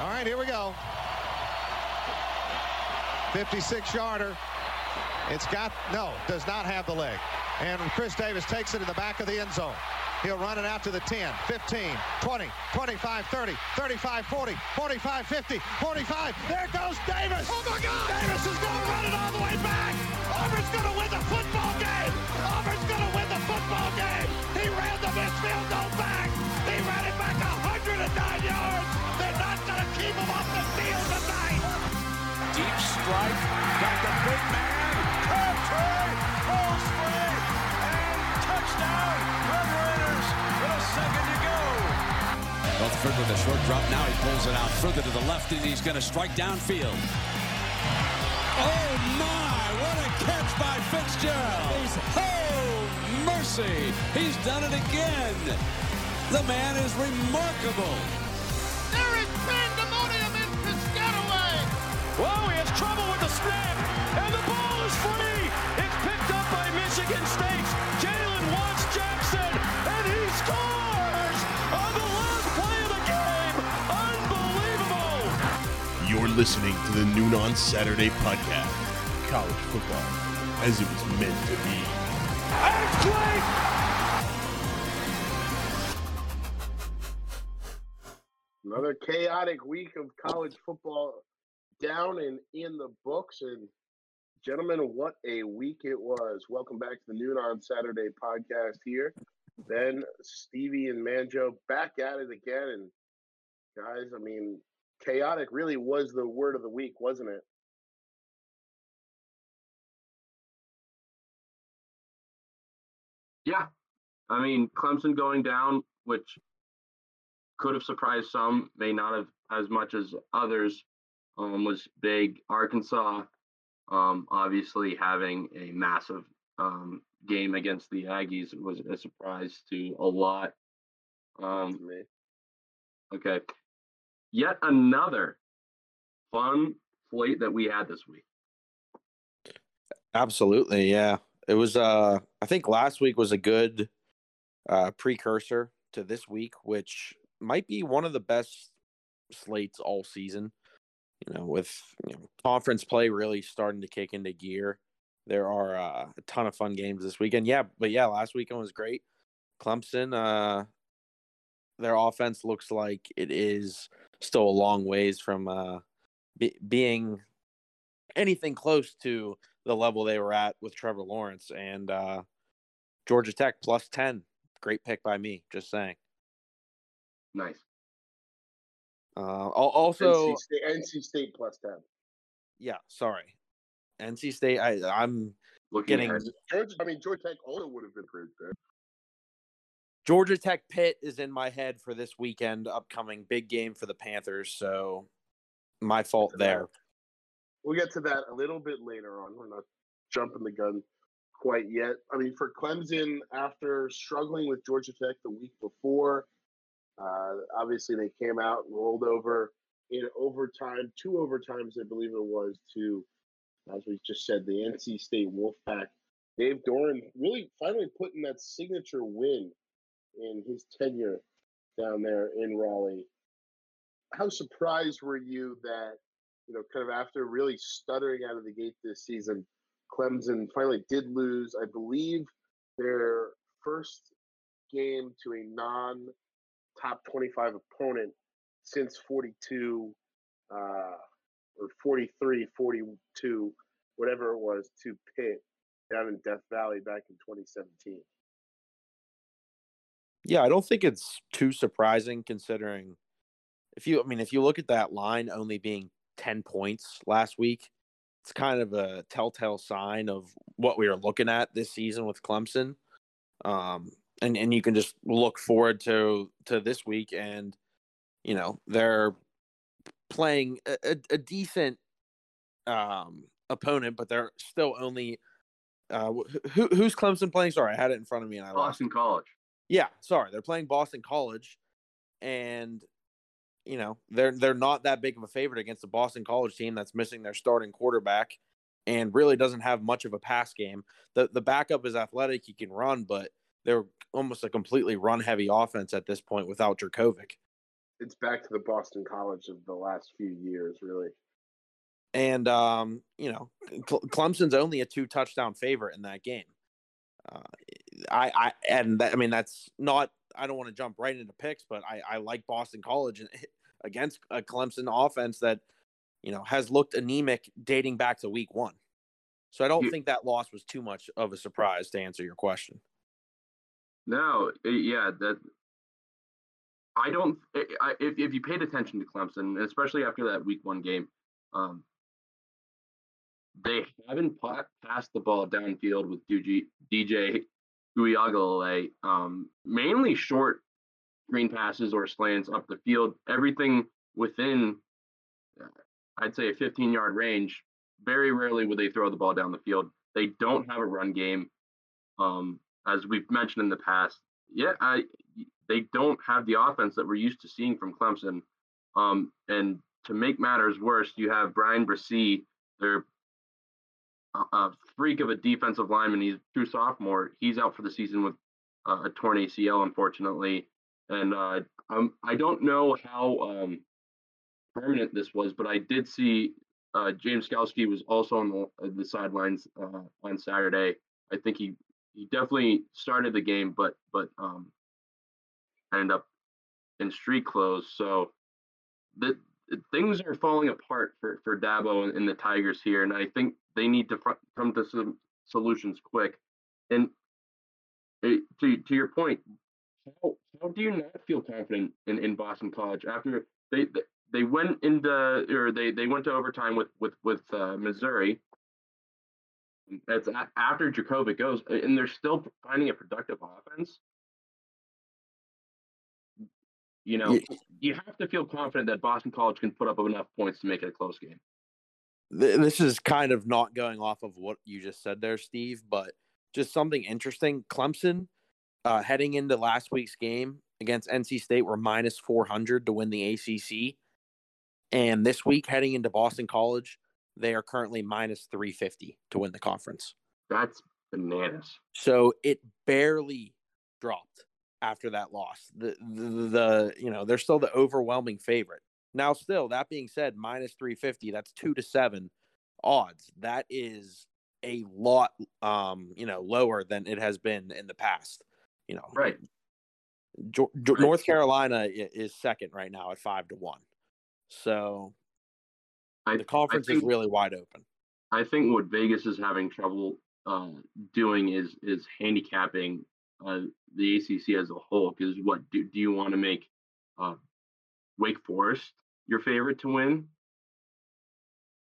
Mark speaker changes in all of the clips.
Speaker 1: All right, here we go. 56 yarder. It's got, no, does not have the leg. And Chris Davis takes it in the back of the end zone. He'll run it out to the 10, 15, 20, 25, 30, 35, 40, 45, 50, 45. There goes Davis. Oh my God! Davis is going to run it all the way back. Auburn's going to win the football game. Auburn's going to win the football game. He ran the midfield goal back. He ran it back 109 yards. Keep him off the field tonight.
Speaker 2: Deep strike. Got the big man. Crabtree. Falls free. And touchdown. Red Raiders with a second to go.
Speaker 3: Rutherford with a short drop. Now he pulls it out further to the left, and he's going to strike downfield. Oh my! What a catch by Fitzgerald! Oh mercy! He's done it again. The man is remarkable.
Speaker 2: Whoa, he has trouble with the snap, and the ball is free. It's picked up by Michigan State. Jalen Watts Jackson, and he scores on the last play of the game. Unbelievable.
Speaker 4: You're listening to the Noon on Saturday podcast. College football as it was meant to be.
Speaker 2: That's.
Speaker 5: Another chaotic week of college football down and in the books. And gentlemen, what a week it was. Welcome back to the Noon on Saturday podcast here. Then Stevie and Manjo back at it again. And guys, I mean, chaotic really was the word of the week, wasn't it?
Speaker 6: Yeah. I mean, Clemson going down, which could have surprised some, may not have as much as others, um, was big. Arkansas, um, obviously having a massive um, game against the Aggies was a surprise to a lot. Um,
Speaker 5: me.
Speaker 6: okay. Yet another fun slate that we had this week.
Speaker 7: Absolutely, yeah. It was uh I think last week was a good uh precursor to this week, which might be one of the best slates all season. You know, with you know, conference play really starting to kick into gear. There are uh, a ton of fun games this weekend. Yeah, but yeah, last weekend was great. Clemson, uh their offense looks like it is still a long ways from uh be- being anything close to the level they were at with Trevor Lawrence and uh, Georgia Tech plus 10. Great pick by me, just saying.
Speaker 6: Nice.
Speaker 7: Uh, also,
Speaker 5: NC State, NC State plus 10.
Speaker 7: yeah, sorry. NC State, I, I'm
Speaker 6: Looking
Speaker 7: getting.
Speaker 5: Georgia, I mean, Georgia Tech also would have been pretty good.
Speaker 7: Georgia Tech Pitt is in my head for this weekend, upcoming big game for the Panthers. So my fault there.
Speaker 5: We'll get to that a little bit later on. We're not jumping the gun quite yet. I mean, for Clemson, after struggling with Georgia Tech the week before, uh, obviously they came out and rolled over in overtime, two overtimes, I believe it was, to, as we just said, the NC State Wolfpack. Dave Doeren really finally putting that signature win in his tenure down there in Raleigh. How surprised were you that you know, kind of after really stuttering out of the gate this season, Clemson finally did lose, I believe, their first game to a non top 25 opponent since 42 uh, or 43, 42, whatever it was, to Pitt down in Death Valley back in 2017.
Speaker 7: Yeah, I don't think it's too surprising considering if you, I mean, if you look at that line only being 10 points last week, it's kind of a telltale sign of what we are looking at this season with Clemson. Um, and, and you can just look forward to, to this week and, you know, they're playing a, a, a decent um, opponent, but they're still only, uh, who, who's Clemson playing? Sorry, I had it in front of me and I lost
Speaker 6: Boston College.
Speaker 7: yeah, sorry, they're playing Boston College, and you know they're they're not that big of a favorite against the Boston College team that's missing their starting quarterback and really doesn't have much of a pass game. the The backup is athletic; he can run, but they're almost a completely run heavy offense at this point without Jurkovec.
Speaker 5: it's back to the Boston College of the last few years, really.
Speaker 7: And um, you know, Clemson's only a two touchdown favorite in that game. Uh, I, I, and that, I mean that's not. I don't want to jump right into picks, but I, I like Boston College against a Clemson offense that you know has looked anemic dating back to week one. So I don't you, think that loss was too much of a surprise to answer your question.
Speaker 6: No, yeah, that I don't. I, if if you paid attention to Clemson, especially after that Week One game, um, they haven't passed the ball downfield with DJ DJ Uiagalelei, um, mainly short screen passes or slants up the field. Everything within, uh, I'd say, a 15 yard range. Very rarely would they throw the ball down the field. They don't have a run game, um, as we've mentioned in the past. Yeah, I, they don't have the offense that we're used to seeing from Clemson. Um, and to make matters worse, you have Bryan Bresee, their a freak of a defensive lineman. He's true sophomore. He's out for the season with uh, a torn ACL, unfortunately. And uh, I don't know how um, permanent this was, but I did see uh, James Skalski was also on the, uh, the sidelines uh, on Saturday. I think he he definitely started the game, but but um, ended up in street clothes. So the things are falling apart for for Dabo and, and the Tigers here, and I think they need to fr- come to some solutions quick. And it, to to your point, how how do you not feel confident in, in Boston College after they they went into or they they went to overtime with with with uh, Missouri. That's after Jurkovec goes, and they're still finding a productive offense. You know, yeah. you have to feel confident that Boston College can put up enough points to make it a close game.
Speaker 7: This is kind of not going off of what you just said there, Steve, but just something interesting. Clemson, uh, heading into last week's game against NC State, were minus 400 to win the ACC. And this week, heading into Boston College, they are currently minus 350 to win the conference.
Speaker 6: That's bananas.
Speaker 7: So it barely dropped after that loss. The, the, the you know they're still the overwhelming favorite. Now, still that being said, minus three fifty. That's two to seven odds. That is a lot, um, you know, lower than it has been in the past. You know,
Speaker 6: right.
Speaker 7: Jo- jo- right. North Carolina is second right now at five to one. So I, the conference think, is really wide open.
Speaker 6: I think what Vegas is having trouble uh, doing is is handicapping uh, the ACC as a whole. Because what do, do you want to make uh, Wake Forest your favorite to win,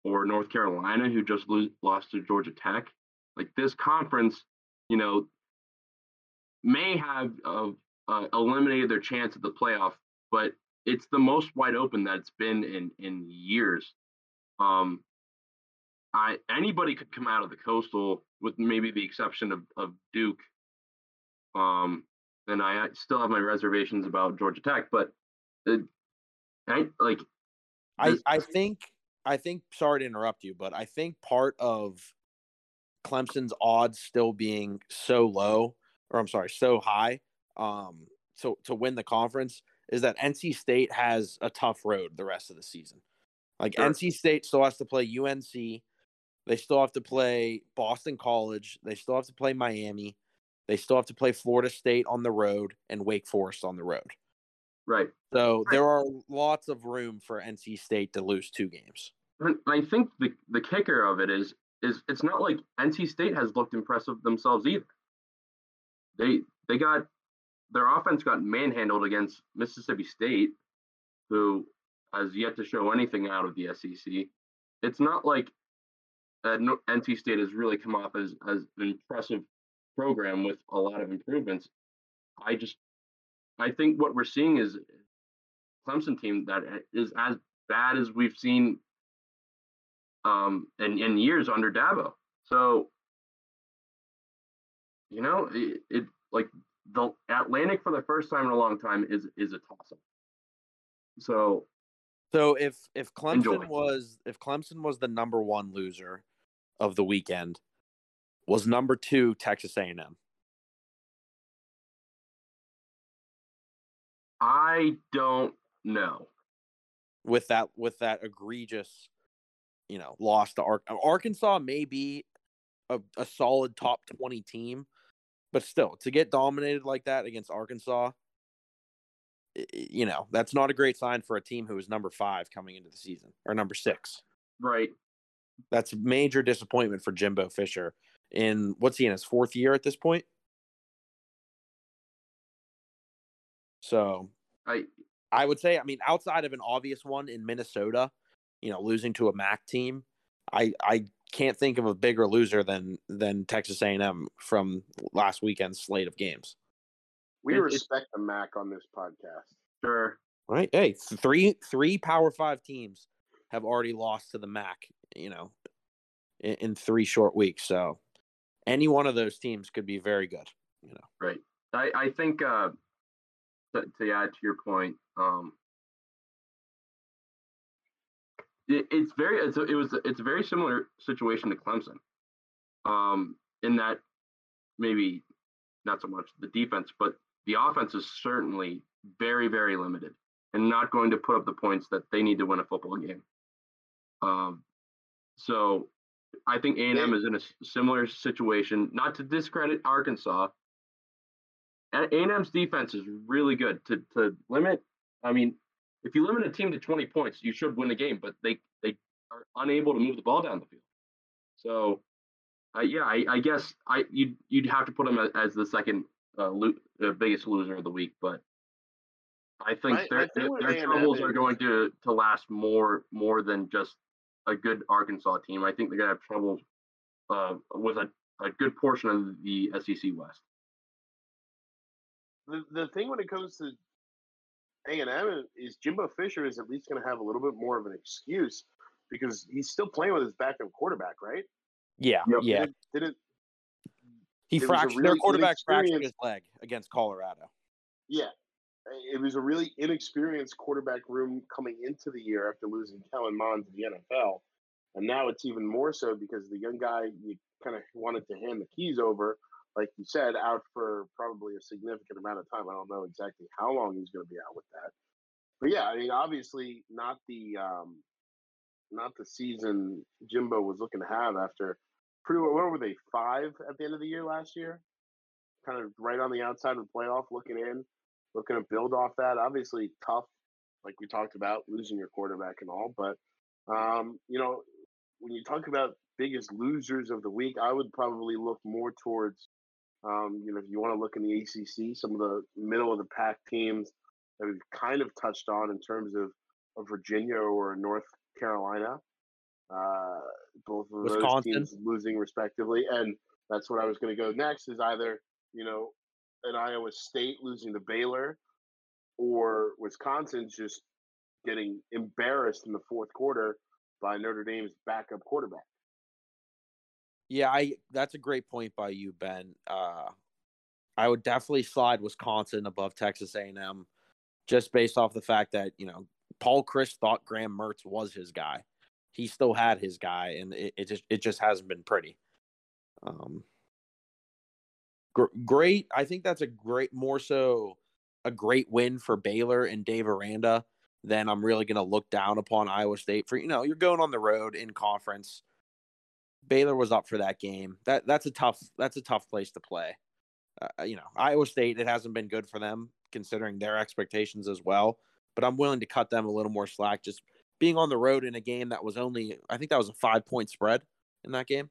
Speaker 6: or North Carolina who just lose, lost to Georgia Tech? Like this conference, you know, may have uh, uh, eliminated their chance at the playoff, but it's the most wide open that it's been in in years. Um, I anybody could come out of the coastal with maybe the exception of, of Duke um, and I still have my reservations about Georgia Tech, but it, I like.
Speaker 7: I I think I think. Sorry to interrupt you, but I think part of Clemson's odds still being so low, or I'm sorry, so high, um, so to win the conference is that NC State has a tough road the rest of the season. Like sure. NC State still has to play UNC. They still have to play Boston College. They still have to play Miami. They still have to play Florida State on the road and Wake Forest on the road.
Speaker 6: Right.
Speaker 7: So there are lots of room for NC State to lose two games.
Speaker 6: I think the the kicker of it is is it's not like NC State has looked impressive themselves either. They they got their offense got manhandled against Mississippi State, who has yet to show anything out of the SEC. It's not like uh, NC State has really come off as as an impressive program with a lot of improvements. I just I think what we're seeing is Clemson team that is as bad as we've seen um in, in years under Dabo. So you know, it, it like the Atlantic for the first time in a long time is is a toss up. So
Speaker 7: so if if Clemson enjoy. was if Clemson was the number one loser of the weekend, was number two Texas A&M.
Speaker 6: I don't know.
Speaker 7: with that with that egregious, you know, loss to Ar- Arkansas may be a, a solid top twenty team, but still to get dominated like that against Arkansas, you know, that's not a great sign for a team who is number five coming into the season or number six.
Speaker 6: Right.
Speaker 7: That's major disappointment for Jimbo Fisher. In what's he in his fourth year at this point? So
Speaker 6: I
Speaker 7: I would say, I mean, outside of an obvious one in Minnesota, you know, losing to a MAC team, I I can't think of a bigger loser than than Texas A&M from last weekend's slate of games.
Speaker 5: We
Speaker 6: It- it-
Speaker 5: respect the Mac on this podcast.
Speaker 6: sure.
Speaker 7: Right? Hey, three three Power Five teams have already lost to the MAC. You know, in, in three short weeks. So any one of those teams could be very good. You know,
Speaker 6: Right. I, I think uh, to, to add to your point, um, it, it's very it's a, it was it's a very similar situation to Clemson, um, in that maybe not so much the defense, but the offense is certainly very very limited and not going to put up the points that they need to win a football game. Um, so I think A&M is in a similar situation. Not to discredit Arkansas, a and M's defense is really good to to limit. I mean, if you limit a team to 20 points, you should win the game. But they they are unable to move the ball down the field. So, uh, yeah, I, I guess I you'd you'd have to put them as, as the second uh, lo- uh, biggest loser of the week. But I think
Speaker 5: My-
Speaker 6: their
Speaker 5: my thing
Speaker 6: their, their troubles are going to to last more more than just a good Arkansas team. I think they're gonna have trouble uh, with a, a good portion of the SEC West.
Speaker 5: The the thing when it comes to A and M is Jimbo Fisher is at least going to have a little bit more of an excuse because he's still playing with his backup quarterback, right?
Speaker 7: yeah,
Speaker 6: Yep.
Speaker 7: yeah.
Speaker 5: Did it, did it
Speaker 7: He
Speaker 5: it was a
Speaker 7: fractured their
Speaker 5: really
Speaker 7: quarterback fractured his leg against Colorado.
Speaker 5: Yeah. It was a really inexperienced quarterback room coming into the year after losing Kellen Mond to the NFL. And now it's even more so because the young guy you kind of wanted to hand the keys over, like you said, out for probably a significant amount of time. I don't know exactly how long he's going to be out with that. But yeah, I mean, obviously not the um, not the season Jimbo was looking to have after pretty what were they five at the end of the year last year? Kind of right on the outside of the playoff, looking in looking to build off that. Obviously, tough, like we talked about, losing your quarterback and all. But um, you know, when you talk about biggest losers of the week, I would probably look more towards, um, you know, if you want to look in the ACC, some of the middle of the pack teams that we've kind of touched on in terms of, of Virginia or North Carolina. Uh, both of those teams losing respectively, and that's what I was going to go next. Is either you know an Iowa State losing to Baylor, or Wisconsin just getting embarrassed in the fourth quarter by Notre Dame's backup quarterback.
Speaker 7: Yeah, I that's a great point by you, Ben. Uh, I would definitely slide Wisconsin above Texas A&M, just based off the fact that you know Paul Chryst thought Graham Mertz was his guy. He still had his guy, and it, it just it just hasn't been pretty. Um, gr- great. I think that's a great, more so a great win for Baylor and Dave Aranda. Then I'm really going to look down upon Iowa State for you know you're going on the road in conference. Baylor was up for that game. That that's a tough that's a tough place to play. Uh, you know, Iowa State it hasn't been good for them considering their expectations as well. But I'm willing to cut them a little more slack. Just being on the road in a game that was only I think that was a five point spread in that game.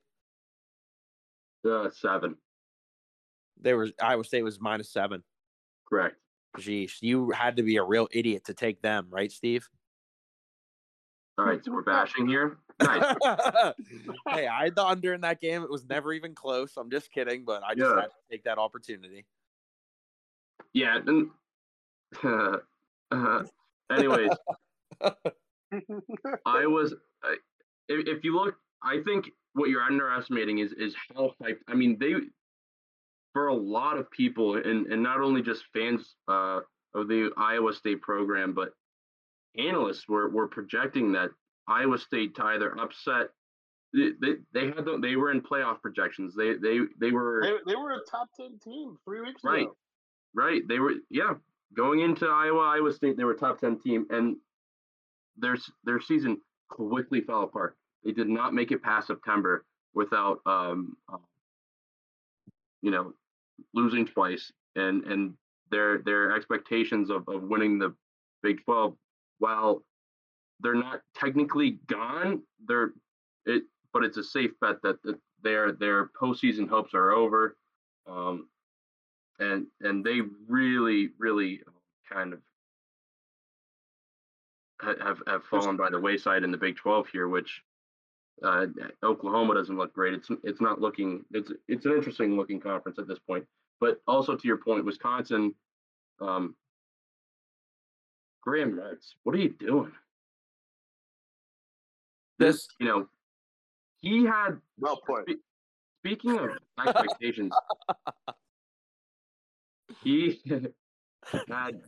Speaker 6: Uh, seven,
Speaker 7: There was Iowa State was minus seven.
Speaker 6: correct.
Speaker 7: Jeez, you had to be a real idiot to take them, right, Steve?
Speaker 6: All right, so we're bashing here. Nice.
Speaker 7: hey, I had the under in that game. It was never even close. I'm just kidding, but I just
Speaker 6: Yeah.
Speaker 7: had to take that opportunity.
Speaker 6: Yeah. Then, uh, anyways, I was. I- If, you look, I think what you're underestimating is is how hyped. I mean, they for a lot of people, and and not only just fans uh, of the Iowa State program, but analysts were were projecting that Iowa State to either upset. They, they, they had the, they were in playoff projections. They they they were
Speaker 5: They, they were a top ten team three weeks
Speaker 6: Right.
Speaker 5: ago.
Speaker 6: Right. They were, yeah. going into Iowa, Iowa State, they were a top ten team, and their their season quickly fell apart. They did not make it past September without, um, uh, you know, losing twice, and and their their expectations of, of winning the Big Twelve, while they're not technically gone, they're it, but it's a safe bet that, that their their postseason hopes are over. Um, and and they really really kind of have have fallen by the wayside in the Big 12 here, which uh, Oklahoma doesn't look great. It's it's not looking. It's it's an interesting looking conference at this point. But also to your point, Wisconsin, um, Graham Mertz, what are you doing? This, you know, he had
Speaker 5: well put.
Speaker 6: Speaking of expectations, he had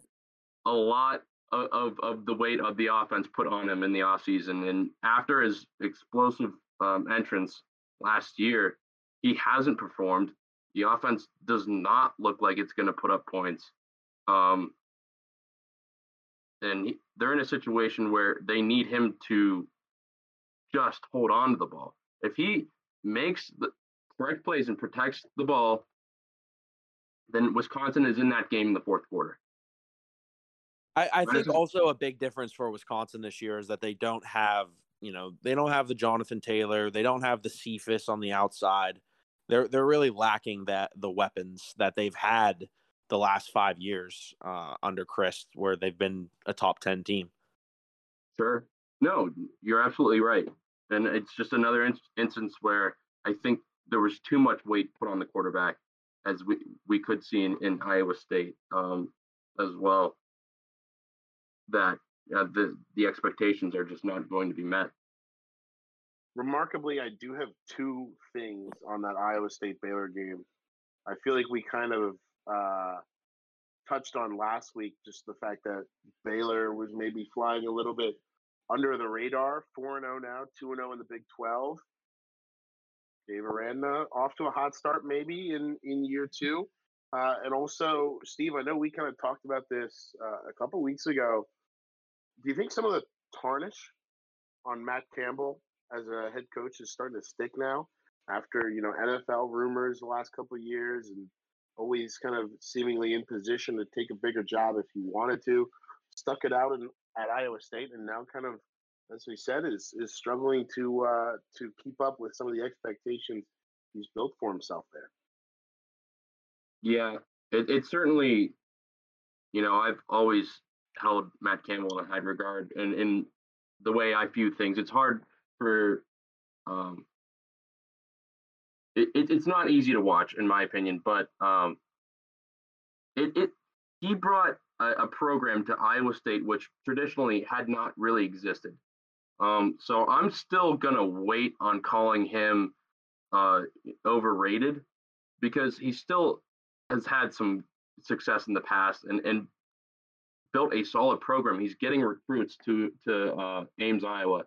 Speaker 6: a lot of, of, the weight of the offense put on him in the offseason. And after his explosive um, entrance last year, he hasn't performed. The offense does not look like it's going to put up points. Um, and he, they're in a situation where they need him to just hold on to the ball. If he makes the correct plays and protects the ball then Wisconsin is in that game in the fourth quarter.
Speaker 7: I, I think also a big difference for Wisconsin this year is that they don't have, you know, they don't have the Jonathan Taylor, they don't have the Cephus on the outside. They're they're really lacking that the weapons that they've had the last five years uh, under Chryst, where they've been a top ten team.
Speaker 6: Sure, no, you're absolutely right, and it's just another in- instance where I think there was too much weight put on the quarterback as we, we could see in, in Iowa State um, as well, that uh, the, the expectations are just not going to be met.
Speaker 5: Remarkably, I do have two things on that Iowa State Baylor game. I feel like we kind of uh, touched on last week just the fact that Baylor was maybe flying a little bit under the radar, 4 0 now, 2 0 in the Big 12. Dave Aranda off to a hot start maybe in in year two. Uh, and also, Steve, I know we kind of talked about this uh, a couple weeks ago. Do you think some of the tarnish on Matt Campbell as a head coach is starting to stick now after you know NFL rumors the last couple of years and always kind of seemingly in position to take a bigger job if he wanted to, stuck it out in, at Iowa State, and now kind of as we said, is is struggling to uh, to keep up with some of the expectations he's built for himself there.
Speaker 6: Yeah, it, it certainly, you know, I've always held Matt Campbell in high regard, and in the way I view things, it's hard for, um, it, it, it's not easy to watch in my opinion, but um, it it he brought a, a program to Iowa State which traditionally had not really existed. Um, so I'm still gonna wait on calling him uh, overrated because he still has had some success in the past and and built a solid program. He's getting recruits to to uh, Ames, Iowa,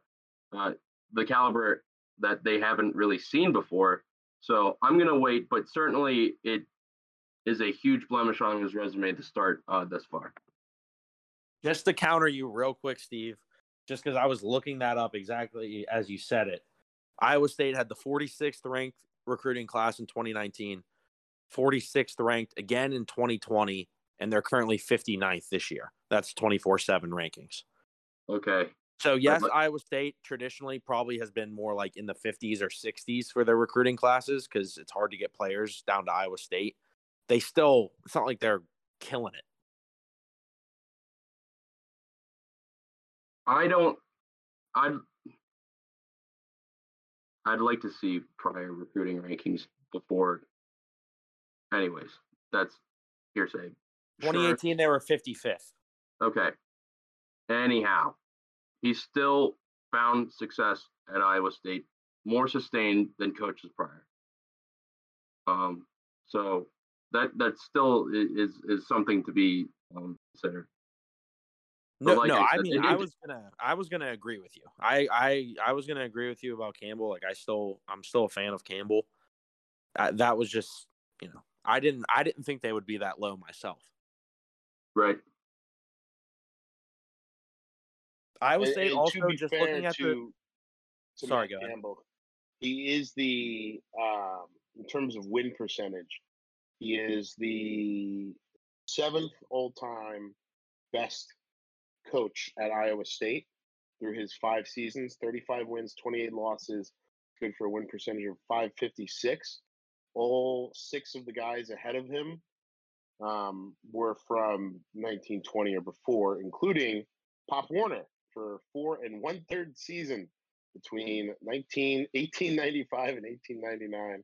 Speaker 6: uh, the caliber that they haven't really seen before. So I'm gonna wait, but certainly it is a huge blemish on his resume to start uh, thus far.
Speaker 7: Just to counter you real quick, Steve just because I was looking that up exactly as you said it. Iowa State had the 46th ranked recruiting class in 2019, 46th ranked again in 2020, and they're currently 59th this year. That's 24 7 rankings.
Speaker 6: Okay.
Speaker 7: So, yes, Iowa State traditionally probably has been more like in the 50s or 60s for their recruiting classes because it's hard to get players down to Iowa State. They still, it's not like they're killing it.
Speaker 6: I don't. I'd. I'd like to see prior recruiting rankings before. Anyways, that's hearsay.
Speaker 7: 2018, sure. they were 55th.
Speaker 6: Okay. Anyhow, he still found success at Iowa State, more sustained than coaches prior. Um, so that that still is is something to be um, considered.
Speaker 7: No, like no. I, I mean, I was gonna, I was gonna agree with you. I, I, I was gonna agree with you about Campbell. Like, I still, I'm still a fan of Campbell. Uh, that was just, you know, I didn't, I didn't think they would be that low myself.
Speaker 6: Right.
Speaker 7: Iowa
Speaker 5: And-
Speaker 7: State
Speaker 5: and
Speaker 7: also
Speaker 5: to be
Speaker 7: just
Speaker 5: fair
Speaker 7: looking at the
Speaker 5: to, to
Speaker 7: Sorry,
Speaker 5: Matt
Speaker 7: go ahead.
Speaker 5: Campbell, he is the um, in terms of win percentage, he is the seventh all-time best coach at Iowa State through his five seasons, 35 wins, 28 losses, good for a win percentage of 556. All six of the guys ahead of him um, were from 1920 or before, including Pop Warner for four and one third season between 19, 1895 and 1899.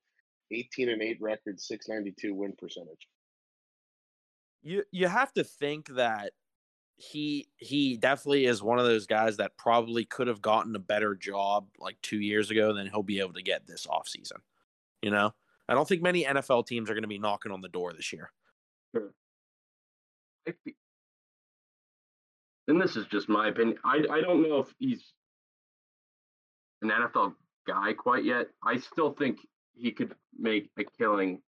Speaker 5: 18 and 8 record, 692 win percentage.
Speaker 7: you you have to think that he he definitely is one of those guys that probably could have gotten a better job like two years ago than he'll be able to get this offseason. You know? I don't think many NFL teams are going to be knocking on the door this year.
Speaker 6: I and this is just my opinion. I I don't know if he's an NFL guy quite yet. I still think he could make a killing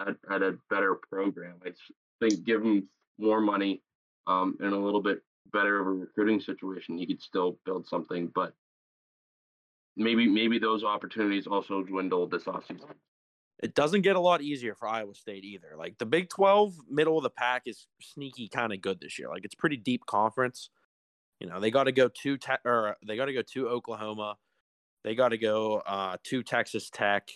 Speaker 6: at, at a better program. I think give him more money um, and a little bit better of a recruiting situation, he could still build something. But maybe maybe those opportunities also dwindle this offseason.
Speaker 7: It doesn't get a lot easier for Iowa State either. Like the Big 12 middle of the pack is sneaky kind of good this year. Like it's pretty deep conference. You know, they got to go to te- or they got to go to Oklahoma. They got to go uh, to Texas Tech.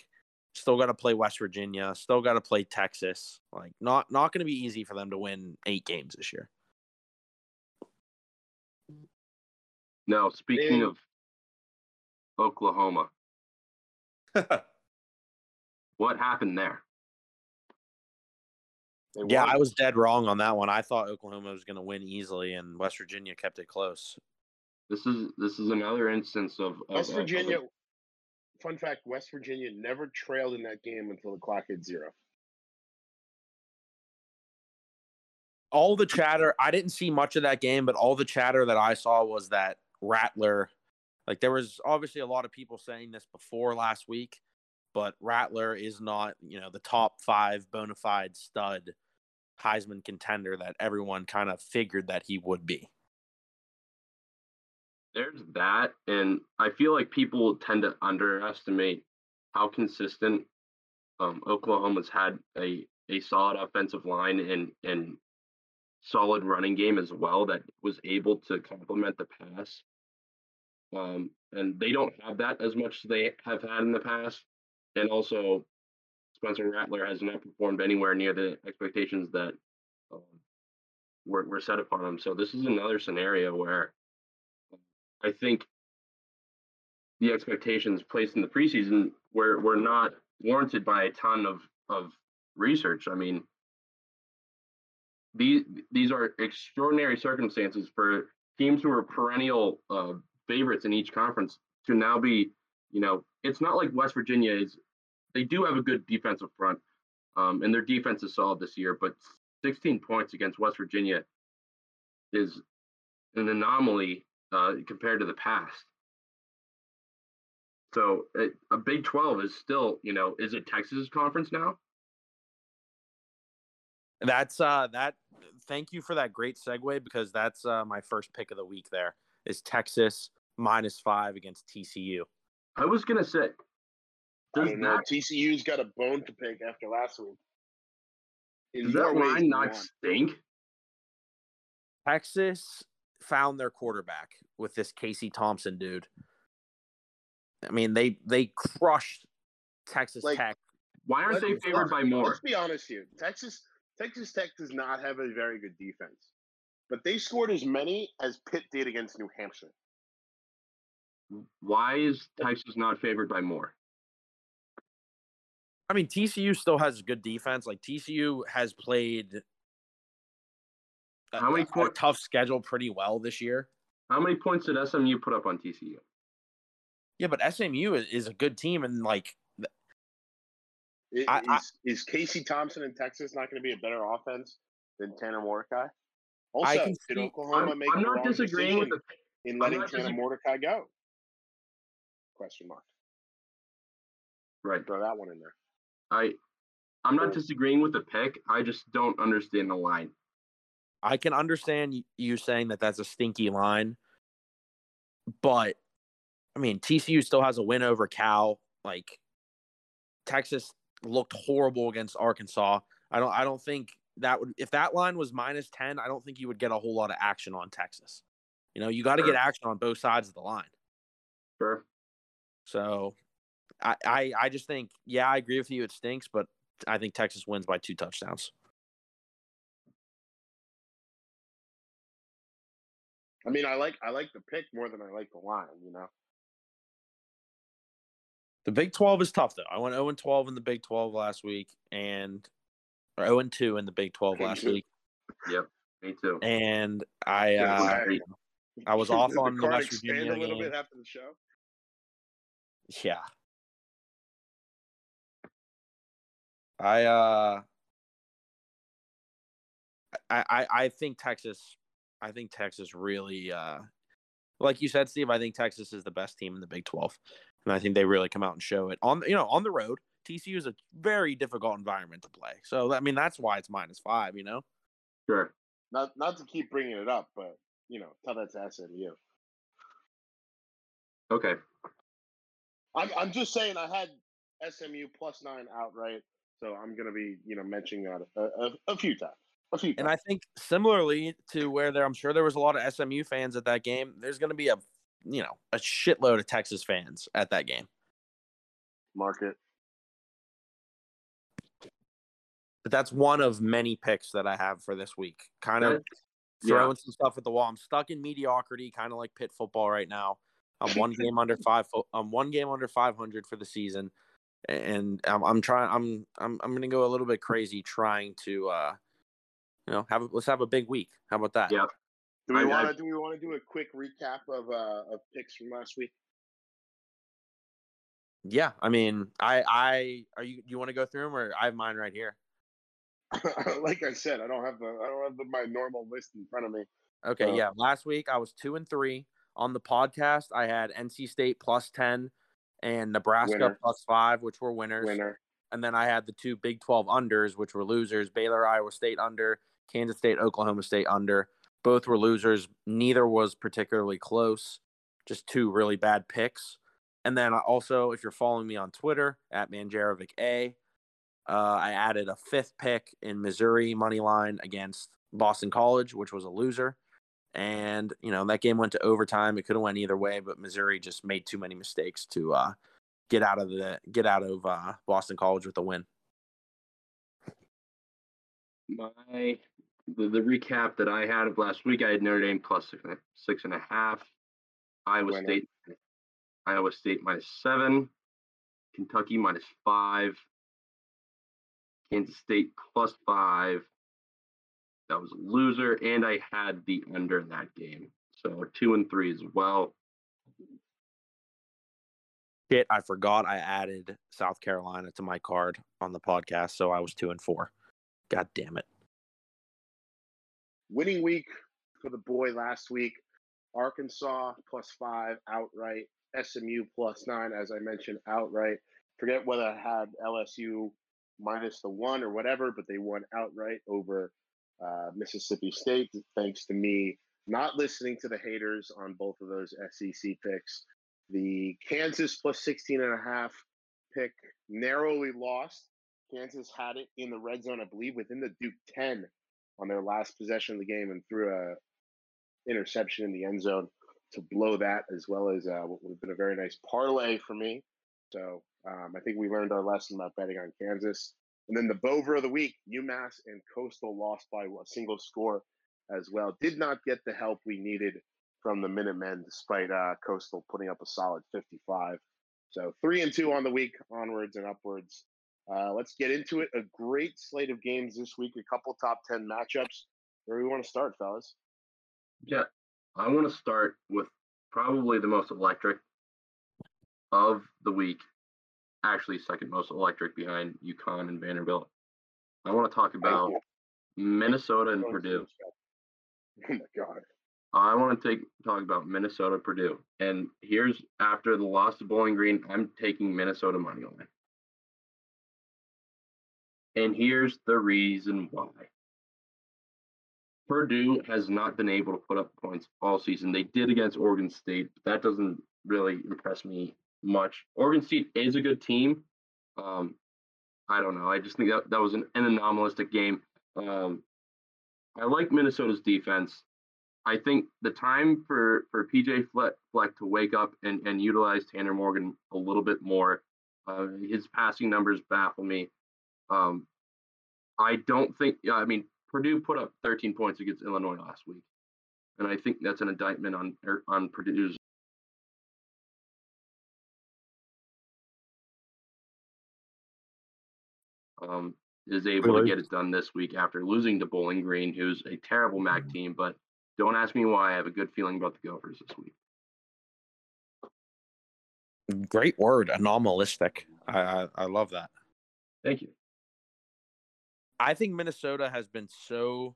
Speaker 7: Still got to play West Virginia. Still got to play Texas. Like not not going to be easy for them to win eight games this year.
Speaker 6: Now, speaking
Speaker 5: Big-
Speaker 6: of Oklahoma, what happened there?
Speaker 5: They
Speaker 7: yeah,
Speaker 5: won.
Speaker 7: I was dead wrong on that one. I thought Oklahoma was going to win easily, and West Virginia kept it close.
Speaker 6: This is this is another instance of, of
Speaker 5: West
Speaker 6: of- of a-
Speaker 5: Virginia. Fun fact: West Virginia never trailed in that game until the clock hit zero.
Speaker 7: all the chatter i didn't see much of that game but all the chatter that i saw was that rattler like there was obviously a lot of people saying this before last week but rattler is not you know the top five bona fide stud heisman contender that everyone kind of figured that he would be
Speaker 6: there's that, and I feel like people tend to underestimate how consistent um, Oklahoma's had a a solid offensive line and and solid running game as well that was able to complement the pass. Um, and they don't have that as much as they have had in the past. And also, Spencer Rattler has not performed anywhere near the expectations that um, were, were set upon him. So this is another scenario where I think the expectations placed in the preseason were were not warranted by a ton of of research. I mean, these these are extraordinary circumstances for teams who are perennial uh, favorites in each conference to now be, you know, it's not like West Virginia is. They do have a good defensive front, um, and their defense is solid this year. But 16 points against West Virginia is an anomaly uh, compared to the past. So it, a Big 12 is still, you know, is it Texas conference now?
Speaker 7: that's uh that thank you for that great segue because that's uh my first pick of the week there is texas minus five against tcu
Speaker 6: I was gonna say,
Speaker 5: I
Speaker 6: does
Speaker 5: don't know.
Speaker 6: that
Speaker 5: TCU's got a bone to pick after last week. In
Speaker 6: does that
Speaker 5: ways
Speaker 6: line not
Speaker 5: one.
Speaker 6: stink?
Speaker 7: Texas found their quarterback with this Casey Thompson dude. I mean, they they crushed Texas
Speaker 5: Like,
Speaker 7: Tech.
Speaker 6: Why aren't they favored by more?
Speaker 5: Let's be honest here. Texas Texas Tech does not have a very good defense, but they scored as many as Pitt did against New Hampshire.
Speaker 6: Why is Texas not favored by more?
Speaker 7: I mean, TCU still has a good defense. Like TCU has played a,
Speaker 6: How many
Speaker 7: a
Speaker 6: point-
Speaker 7: tough schedule pretty well this year.
Speaker 6: How many points did SMU put up on TCU?
Speaker 7: Yeah, but SMU is, is a good team, and like
Speaker 5: I-
Speaker 7: I- I-
Speaker 5: Is, is Casey Thompson in Texas not going to be a better offense than Tanner Mordecai? Also,
Speaker 7: I can
Speaker 5: did
Speaker 7: see-
Speaker 5: Oklahoma
Speaker 6: I'm,
Speaker 5: make
Speaker 6: I'm
Speaker 5: the
Speaker 6: not
Speaker 5: wrong
Speaker 6: disagreeing with the.
Speaker 5: in letting Tanner
Speaker 6: disag-
Speaker 5: Mordecai go? Question mark.
Speaker 6: Right.
Speaker 5: Throw that one in there.
Speaker 6: I I'm not disagreeing with the pick. I just don't understand the line.
Speaker 7: I can understand you saying that that's a stinky line, but I mean TCU still has a win over Cal. Like Texas looked horrible against Arkansas. I don't I don't think that would if that line was minus 10, I don't think you would get a whole lot of action on Texas. You know, you got to sure. get action on both sides of the line.
Speaker 6: Sure.
Speaker 7: So I, I I just think, yeah, I agree with you, it stinks, but I think Texas wins by two touchdowns.
Speaker 5: I mean, I like I like the pick more than I like the line, you know.
Speaker 7: The Big 12 is tough though. I went 0 12 in the Big 12 last week and or 0 and 2 in the Big 12 last week.
Speaker 6: Yep, me too.
Speaker 7: And I uh, I was off on the,
Speaker 5: the
Speaker 7: West Virginia
Speaker 5: a little
Speaker 7: game.
Speaker 5: bit after the show.
Speaker 7: Yeah. I uh I, I I think Texas I think Texas really uh like you said, Steve, I think Texas is the best team in the Big Twelve. And I think they really come out and show it on you know, on the road. TCU is a very difficult environment to play. So I mean that's why it's minus five, you know?
Speaker 6: Sure.
Speaker 5: Not not to keep bringing it up, but you know, tell that to SMU.
Speaker 6: Okay.
Speaker 5: I'm I'm just saying I had SMU plus nine outright, so I'm gonna be you know mentioning that a, a, a few times. A few times.
Speaker 7: And I think similarly to where there, I'm sure there was a lot of SMU fans at that game. There's going to be a, you know, a shitload of Texas fans at that game.
Speaker 5: Market.
Speaker 7: But that's one of many picks that I have for this week. Kind of throwing some stuff at the wall. I'm stuck in mediocrity, kind of like Pitt football right now. I'm one game under five. I'm one game under 500 for the season, and I'm, I'm trying. I'm I'm I'm gonna go a little bit crazy trying to, uh, you know, have let's have a big week. How about that?
Speaker 6: Yeah.
Speaker 5: Do we want to do we want to do a quick recap of uh of picks from last week?
Speaker 7: Yeah, I mean, I I are you do you want to go through them or I have mine right here.
Speaker 5: like I said, I don't have the I don't have the, my normal list in front of me.
Speaker 7: Okay, so. yeah. Last week I was two and three on the podcast. I had NC State plus ten and Nebraska
Speaker 5: Winner.
Speaker 7: plus five, which were winners.
Speaker 5: Winner.
Speaker 7: And then I had the two Big Twelve unders, which were losers: Baylor, Iowa State under, Kansas State, Oklahoma State under. Both were losers. Neither was particularly close. Just two really bad picks. And then also, if you're following me on Twitter at Manjarovic A, uh, I added a fifth pick in Missouri money line against Boston College, which was a loser. And you know that game went to overtime. It could have went either way, but Missouri just made too many mistakes to uh, get out of the get out of uh, Boston College with a win.
Speaker 6: My the, the recap that I had of last week, I had Notre Dame plus six and a, six and a half, Iowa Winner. State, Iowa State minus seven, Kentucky minus five, Kansas State plus five. That was a loser, and I had the under in that game. So two and three as well.
Speaker 7: Shit, I forgot I added South Carolina to my card on the podcast, so I was two and four. God damn it.
Speaker 5: Winning week for the boy last week. Arkansas plus five outright. SMU plus nine, as I mentioned, outright. Forget whether I had LSU minus the one or whatever, but they won outright over uh, Mississippi State, thanks to me not listening to the haters on both of those SEC picks. The Kansas plus 16 and a half pick narrowly lost. Kansas had it in the red zone, I believe, within the Duke 10 on their last possession of the game and threw a interception in the end zone to blow that, as well as uh, what would have been a very nice parlay for me. So um, I think we learned our lesson about betting on Kansas. And then the Bover of the week, UMass and Coastal lost by a single score as well. Did not get the help we needed from the Minutemen, despite uh, Coastal putting up a solid 55. So three and two on the week, onwards and upwards. Uh, let's get into it. A great slate of games this week. A couple top ten matchups. Where do we want to start, fellas?
Speaker 6: Yeah, I want to start with probably the most electric of the week, actually second most electric behind UConn and Vanderbilt. I want to talk about Minnesota and Purdue.
Speaker 5: Oh my god.
Speaker 6: I want to take talk about Minnesota Purdue. And here's after the loss to Bowling Green, I'm taking Minnesota money line. And here's the reason why. Purdue has not been able to put up points all season. They did against Oregon State, but that doesn't really impress me much. Oregon State is a good team. Um, I don't know. I just think that, that was an, an anomalistic game. Um, I like Minnesota's defense. I think the time for, for PJ Fleck, to wake up and, and utilize Tanner Morgan a little bit more. Uh, his passing numbers baffle me. Um, I don't think, I mean, Purdue put up 13 points against Illinois last week. And I think that's an indictment on er, on Purdue's um, is able to get it done this week after losing to Bowling Green, who's a terrible MAC
Speaker 7: Mm-hmm.
Speaker 6: team. But don't ask me why. I have a good feeling about the Gophers this week.
Speaker 7: Great word, anomalistic. I, I I love that.
Speaker 6: Thank you.
Speaker 7: I think Minnesota has been so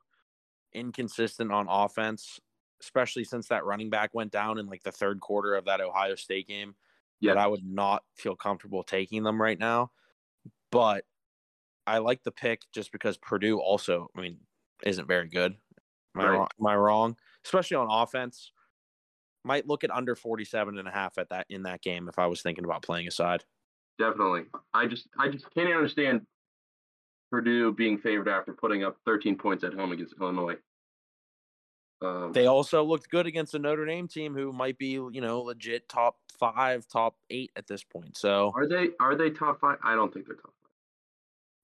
Speaker 7: inconsistent on offense, especially since that running back went down in like the third quarter of that Ohio State game.
Speaker 6: Yeah.
Speaker 7: That I would not feel comfortable taking them right now. But I like the pick just because Purdue also, I mean, isn't very good. Am I, wrong? Am I wrong? Especially on offense. Might look at under 47 and a half at that in that game if I was thinking about playing a side.
Speaker 6: Definitely. I just I just can't understand Purdue being favored after putting up 13 points at home against Illinois. Um,
Speaker 7: They also looked good against a Notre Dame team who might be, you know, legit top five, top eight at this point. So
Speaker 6: are they are they top five? I don't think they're top five.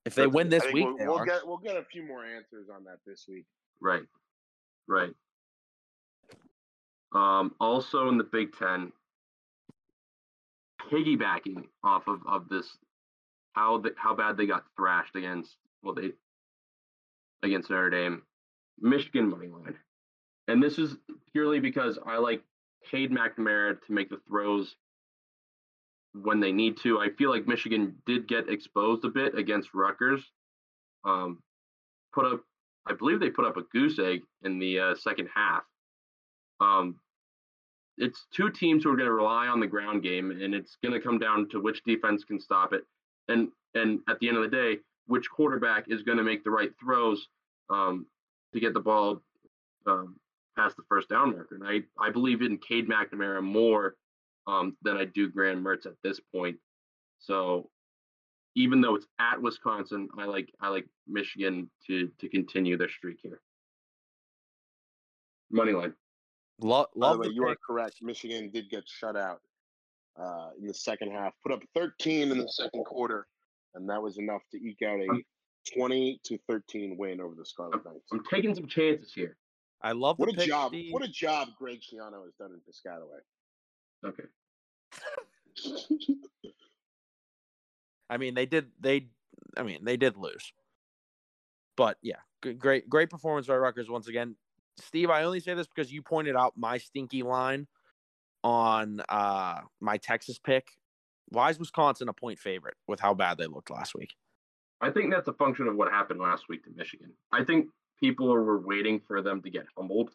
Speaker 7: If they win this week,
Speaker 5: we'll, we'll get we'll get a few more answers on that this week.
Speaker 6: Right. Right. Um, also in the Big Ten, piggybacking off of, of this, how the, how bad they got thrashed against well they against Notre Dame, Michigan money line, and this is purely because I like Cade McNamara to make the throws when they need to. I feel like Michigan did get exposed a bit against Rutgers. Um, put up I believe they put up a goose egg in the uh, second half. Um, it's two teams who are going to rely on the ground game, and it's going to come down to which defense can stop it, and and at the end of the day, which quarterback is going to make the right throws um, to get the ball um, past the first down marker. And I I believe in Cade McNamara more um, than I do Graham Mertz at this point. So even though it's at Wisconsin, I like I like Michigan to to continue their streak here. Money line.
Speaker 7: Lo-
Speaker 5: By
Speaker 7: love
Speaker 5: the way,
Speaker 7: the
Speaker 5: you are correct. Michigan did get shut out uh, in the second half. Put up 13 in the second quarter, and that was enough to eke out a 20 to 13 win over the Scarlet Knights.
Speaker 6: I'm taking some chances here.
Speaker 7: I love
Speaker 5: What
Speaker 7: the
Speaker 5: a
Speaker 7: pick,
Speaker 5: job!
Speaker 7: Steve.
Speaker 5: What a job Greg Schiano has done in Piscataway.
Speaker 6: Okay.
Speaker 7: I mean, they did. They, I mean, they did lose. But yeah, great, great performance by Rutgers once again. Steve, I only say this because you pointed out my stinky line on uh my Texas pick. Why is Wisconsin a point favorite with how bad they looked last week?
Speaker 6: I think that's a function of what happened last week to Michigan. I think people were waiting for them to get humbled.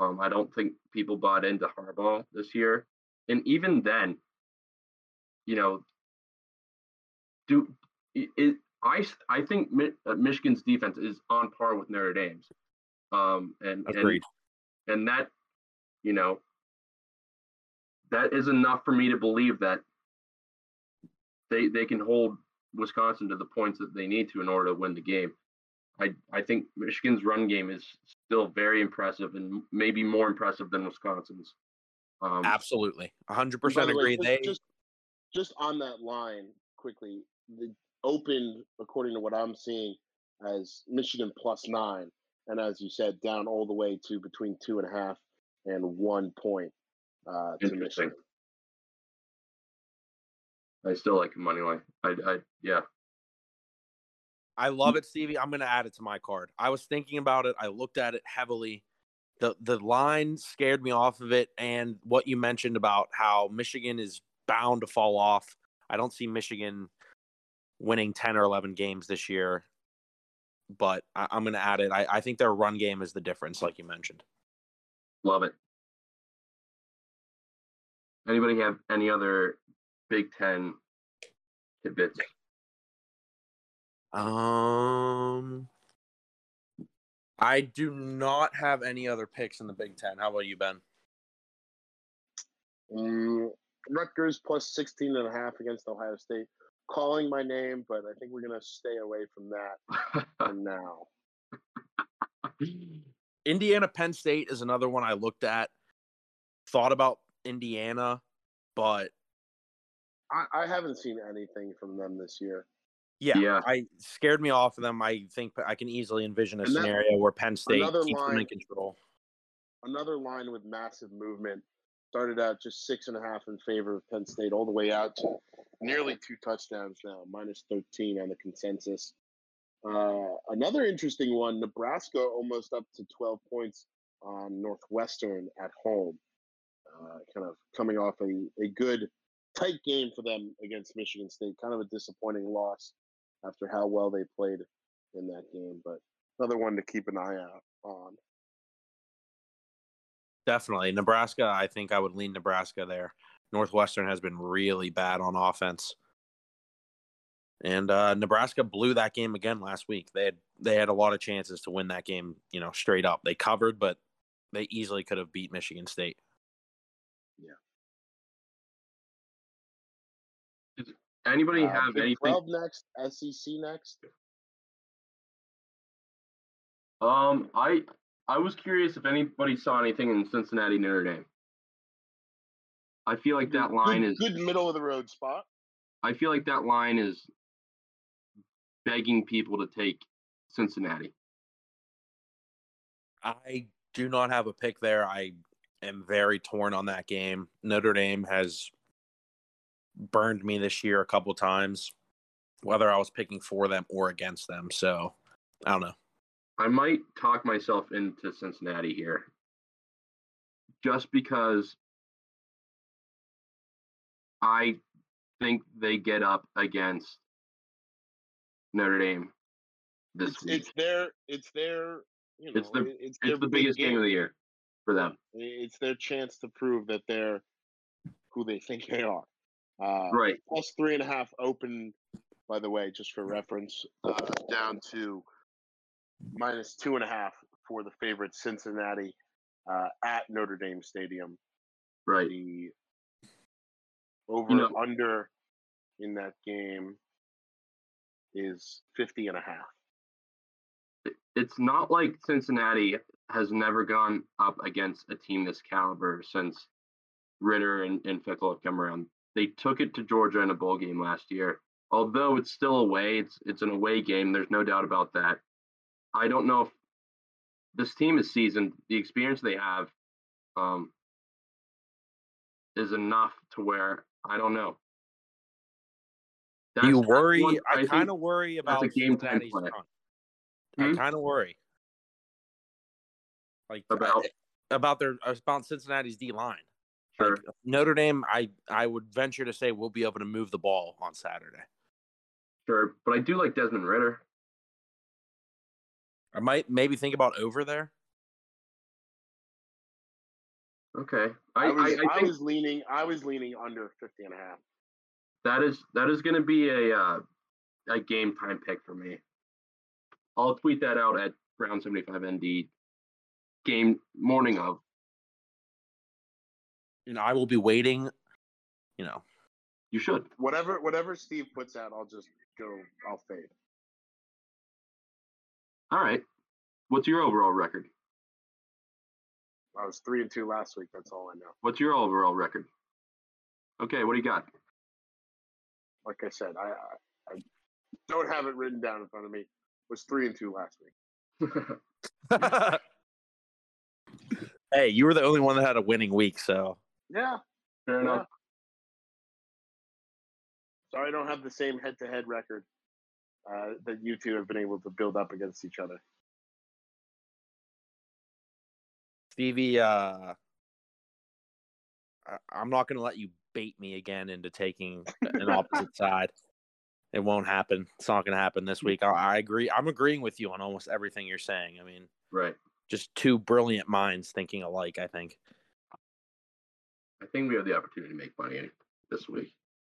Speaker 6: Um, I don't think people bought into Harbaugh this year, and even then, you know, do it. I I think uh, Michigan's defense is on par with Notre Dame's, um, and and and that, you know, that is enough for me to believe that they they can hold Wisconsin to the points that they need to in order to win the game. I I think Michigan's run game is still very impressive and maybe more impressive than Wisconsin's. Um,
Speaker 7: Absolutely, hundred
Speaker 5: By
Speaker 7: percent
Speaker 5: the way,
Speaker 7: agree.
Speaker 5: just,
Speaker 7: They
Speaker 5: just just on that line quickly, the opened according to what I'm seeing as Michigan plus nine, and as you said, down all the way to between two and a half and one point uh, to Michigan.
Speaker 6: I still like the money line. I, I yeah.
Speaker 7: I love it, Stevie. I'm going to add it to my card. I was thinking about it. I looked at it heavily. The the line scared me off of it, and what you mentioned about how Michigan is bound to fall off. I don't see Michigan winning 10 or 11 games this year, but I, I'm going to add it. I, I think their run game is the difference, like you mentioned.
Speaker 6: Love it. Anybody have any other Big Ten tidbits?
Speaker 7: Um, I do not have any other picks in the Big Ten. How about you, Ben?
Speaker 5: Mm, Rutgers plus 16 and a half against Ohio State. Calling my name, but I think we're going to stay away from that for now.
Speaker 7: Indiana Penn State is another one I looked at. Thought about Indiana, but
Speaker 5: I, I haven't seen anything from them this year.
Speaker 7: Yeah,
Speaker 6: Yeah.
Speaker 7: I scared me off of them. I think I can easily envision a
Speaker 5: And that-
Speaker 7: scenario where Penn State keeps them in
Speaker 5: line-
Speaker 7: control.
Speaker 5: Another line with massive movement. Started out just six and a half in favor of Penn State, all the way out to nearly two touchdowns now, minus 13 on the consensus. Uh, another interesting one Nebraska almost up to 12 points on Northwestern at home. Uh, kind of coming off a, a good, tight game for them against Michigan State. Kind of a disappointing loss after how well they played in that game, but another one to keep an eye out on.
Speaker 7: Definitely. Nebraska, I think I would lean Nebraska there. Northwestern has been really bad on offense. And uh, Nebraska blew that game again last week. They had they had a lot of chances to win that game, you know, straight up. They covered, but they easily could have beat Michigan State.
Speaker 6: Anybody
Speaker 5: Uh,
Speaker 6: have
Speaker 5: Big
Speaker 6: anything?
Speaker 5: 12 next, SEC next.
Speaker 6: Um, I I was curious if anybody saw anything in Cincinnati Notre Dame. I feel like that line
Speaker 5: good,
Speaker 6: is.
Speaker 5: good middle of the road spot.
Speaker 6: I feel like that line is begging people to take Cincinnati.
Speaker 7: I do not have a pick there. I am very torn on that game. Notre Dame has burned me this year a couple times, whether I was picking for them or against them. So I don't know.
Speaker 6: I might talk myself into Cincinnati here, just because I think they get up against Notre Dame this
Speaker 5: It's,
Speaker 6: week.
Speaker 5: it's their, it's their, you know,
Speaker 6: It's the-
Speaker 5: it's, their
Speaker 6: It's the
Speaker 5: big
Speaker 6: biggest game of the year for them.
Speaker 5: It's their chance to prove that they're who they think they are. Uh,
Speaker 6: Right.
Speaker 5: plus three and a half open, by the way, just for reference, uh, down to minus two and a half for the favorite Cincinnati uh, at Notre Dame Stadium.
Speaker 6: Right.
Speaker 5: The over
Speaker 6: know-
Speaker 5: under in that game is 50 and a half.
Speaker 6: it's not like Cincinnati has never gone up against a team this caliber since Ridder and, and Fickell have come around. They took it to Georgia in a bowl game last year. Although it's still away, it's it's an away game. There's no doubt about that. I don't know if this team is seasoned. The experience they have um, is enough to where I don't know.
Speaker 7: You
Speaker 6: That's- that's
Speaker 7: worry?
Speaker 6: one-
Speaker 7: I
Speaker 6: think
Speaker 7: kind of worry about
Speaker 6: a game time play. Hmm?
Speaker 7: I kind of worry. Like I-
Speaker 6: About?
Speaker 7: about their about Cincinnati's D line.
Speaker 6: Sure.
Speaker 7: Like Notre Dame, I I would venture to say we'll be able to move the ball on Saturday.
Speaker 6: Sure, but I do like Desmond Ridder.
Speaker 7: I might maybe think about over there.
Speaker 6: Okay, I,
Speaker 5: I, was,
Speaker 6: I, I think
Speaker 5: was leaning I was leaning under 50 and a half.
Speaker 6: that is that is going to be a uh, a game time pick for me. I'll tweet that out at Brown seventy five ND game morning of.
Speaker 7: You know, I will be waiting. You know,
Speaker 6: You should.
Speaker 5: Whatever whatever Steve puts out, I'll just go I'll fade.
Speaker 6: All right. What's your overall record?
Speaker 5: I was three and two last week, that's all I know.
Speaker 6: What's your overall record? Okay, what do you got?
Speaker 5: Like I said, I I, I don't have it written down in front of me. Was three and two last week.
Speaker 7: hey, you were the only one that had a winning week, so
Speaker 5: Yeah.
Speaker 6: Fair
Speaker 5: Yeah.
Speaker 6: enough.
Speaker 5: Sorry I don't have the same head to head record uh, that you two have been able to build up against each other.
Speaker 7: Stevie, uh, I- I'm not going to let you bait me again into taking an opposite side. It won't happen. It's not going to happen this week. I, I agree. I'm agreeing with you on almost everything you're saying. I mean,
Speaker 6: Right.
Speaker 7: just two brilliant minds thinking alike. I think.
Speaker 6: I think we have the opportunity to make money this week.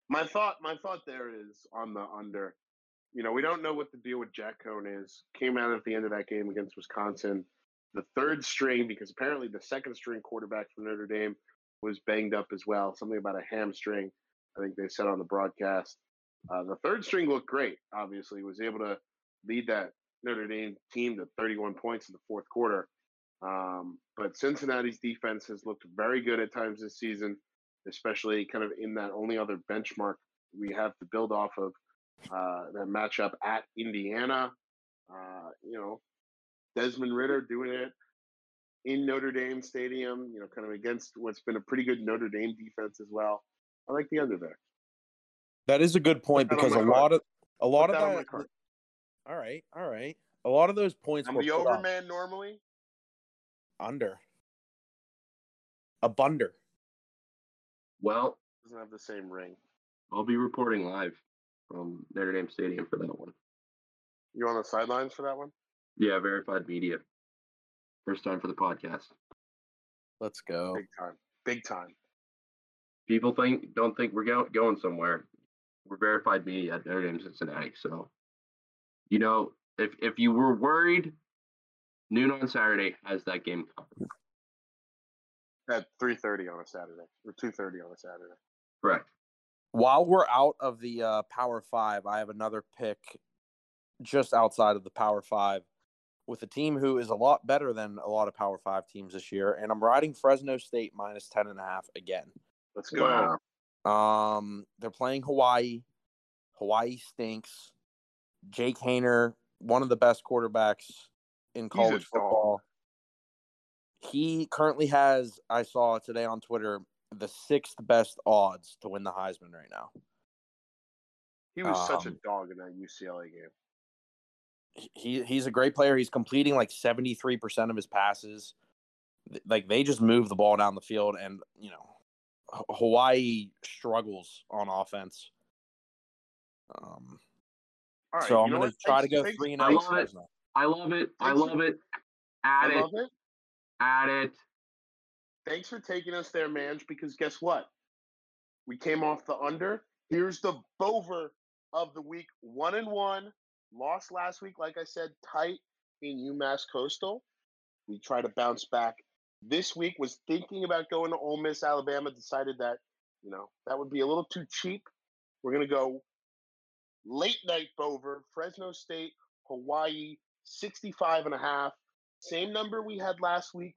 Speaker 5: My thought my thought there is on the under you know, we don't know what the deal with Jack Coan is. Came out at the end of that game against Wisconsin. The third string, because apparently the second string quarterback from Notre Dame was banged up as well. Something about a hamstring, I think they said on the broadcast. Uh, the third string looked great, obviously, was able to lead that Notre Dame team to 31 points in the fourth quarter. Um, but Cincinnati's defense has looked very good at times this season, especially kind of in that only other benchmark we have to build off of uh, that matchup at Indiana. Uh, you know, Desmond Ridder doing it in Notre Dame Stadium, you know, kind of against what's been a pretty good Notre Dame defense as well. I like the under there.
Speaker 7: That is a good point
Speaker 5: that
Speaker 7: because a
Speaker 5: my
Speaker 7: lot of a lot
Speaker 5: Put
Speaker 7: of
Speaker 5: that
Speaker 7: that. All right, all right. A lot of those points
Speaker 5: I'm
Speaker 7: were
Speaker 5: the overman normally.
Speaker 7: Under a bunder.
Speaker 6: Well,
Speaker 5: Doesn't have the same ring.
Speaker 6: I'll be reporting live from Notre Dame Stadium for that one.
Speaker 5: You on the sidelines for that one?
Speaker 6: Yeah, verified media. First time for the podcast.
Speaker 7: Let's go.
Speaker 5: Big time. Big time.
Speaker 6: People think don't think we're go- going somewhere. We're verified media at Notre Dame Cincinnati. So, you know, if if you were worried, noon on Saturday has that game covered.
Speaker 5: At 3:30 on a Saturday or 2:30 on a Saturday.
Speaker 6: Correct.
Speaker 7: While we're out of the uh, Power Five, I have another pick just outside of the Power Five with a team who is a lot better than a lot of Power Five teams this year, and I'm riding Fresno State minus ten and a half again.
Speaker 5: Let's go.
Speaker 6: Wow.
Speaker 7: Um, they're playing Hawaii. Hawaii stinks. Jake Haener, one of the best quarterbacks in college
Speaker 5: dog.
Speaker 7: football. He currently has, I saw today on Twitter, the sixth best odds to win the Heisman right now.
Speaker 5: He was such a
Speaker 7: Um,
Speaker 5: dog in that UCLA game.
Speaker 7: He he's a great player. He's completing like 73% of his passes. Like they just move the ball down the field and, you know, Hawaii struggles on offense. Um,
Speaker 5: All right,
Speaker 7: so I'm going to try to go three and
Speaker 6: love it. I love it. I love it. Add it.
Speaker 5: it.
Speaker 6: Add it.
Speaker 5: Thanks for taking us there, Mange, because guess what? We came off the under. Here's the Bover of the week. One and one. Lost last week, like I said, tight in UMass Coastal. We try to bounce back. This week was thinking about going to Ole Miss, Alabama, decided that, you know, that would be a little too cheap. We're gonna go late night Bover, Fresno State, Hawaii, 65 and a half. Same number we had last week,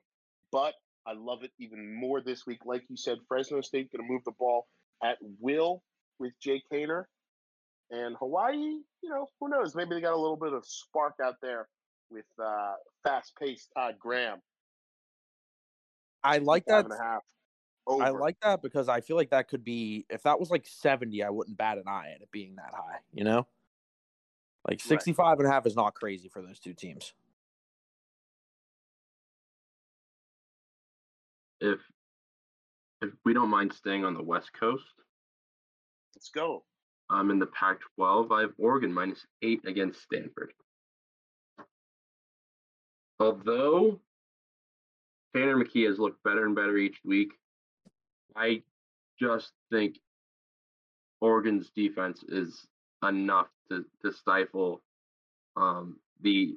Speaker 5: but I love it even more this week. Like you said, Fresno State going to move the ball at will with Jake Haener. And Hawaii, you know, who knows? Maybe they got a little bit of spark out there with uh, fast paced Todd Graham.
Speaker 7: I like that.
Speaker 5: and a half. Over.
Speaker 7: I like that because I feel like that could be if that was like 70, I wouldn't bat an eye at it being that high, you know? Like 65 and a half is not crazy for those two teams.
Speaker 6: If if we don't mind staying on the West Coast,
Speaker 5: Let's go.
Speaker 6: I'm in the Pac-12. I have Oregon minus eight against Stanford. Although Tanner McKee has looked better and better each week, I just think Oregon's defense is enough to, to stifle um, the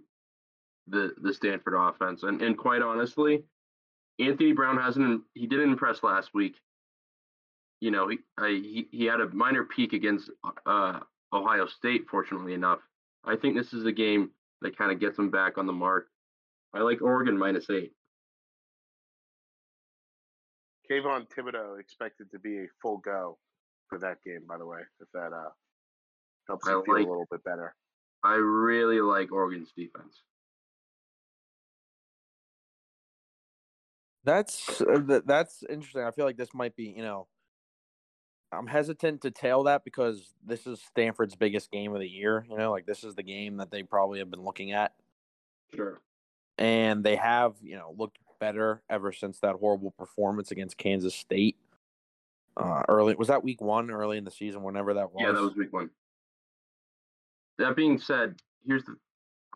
Speaker 6: the the Stanford offense. And and quite honestly, Anthony Brown hasn't he didn't impress last week. You know, he I, he he had a minor peak against uh, Ohio State. Fortunately enough, I think this is a game that kind of gets him back on the mark. I like Oregon minus eight.
Speaker 5: Kayvon Thibodeaux expected to be a full go for that game, by the way, if that uh, helps
Speaker 6: I
Speaker 5: you feel
Speaker 6: like-
Speaker 5: a little bit better.
Speaker 6: I really like Oregon's defense.
Speaker 7: That's uh, that's interesting. I feel like this might be, you know, I'm hesitant to tail that because this is Stanford's biggest game of the year. You know, like this is the game that they probably have been looking at,
Speaker 6: Sure.
Speaker 7: and they have, you know, looked better ever since that horrible performance against Kansas State. Uh, early was that week one, early in the season, whenever that was.
Speaker 6: Yeah, that was week one. That being said, here's the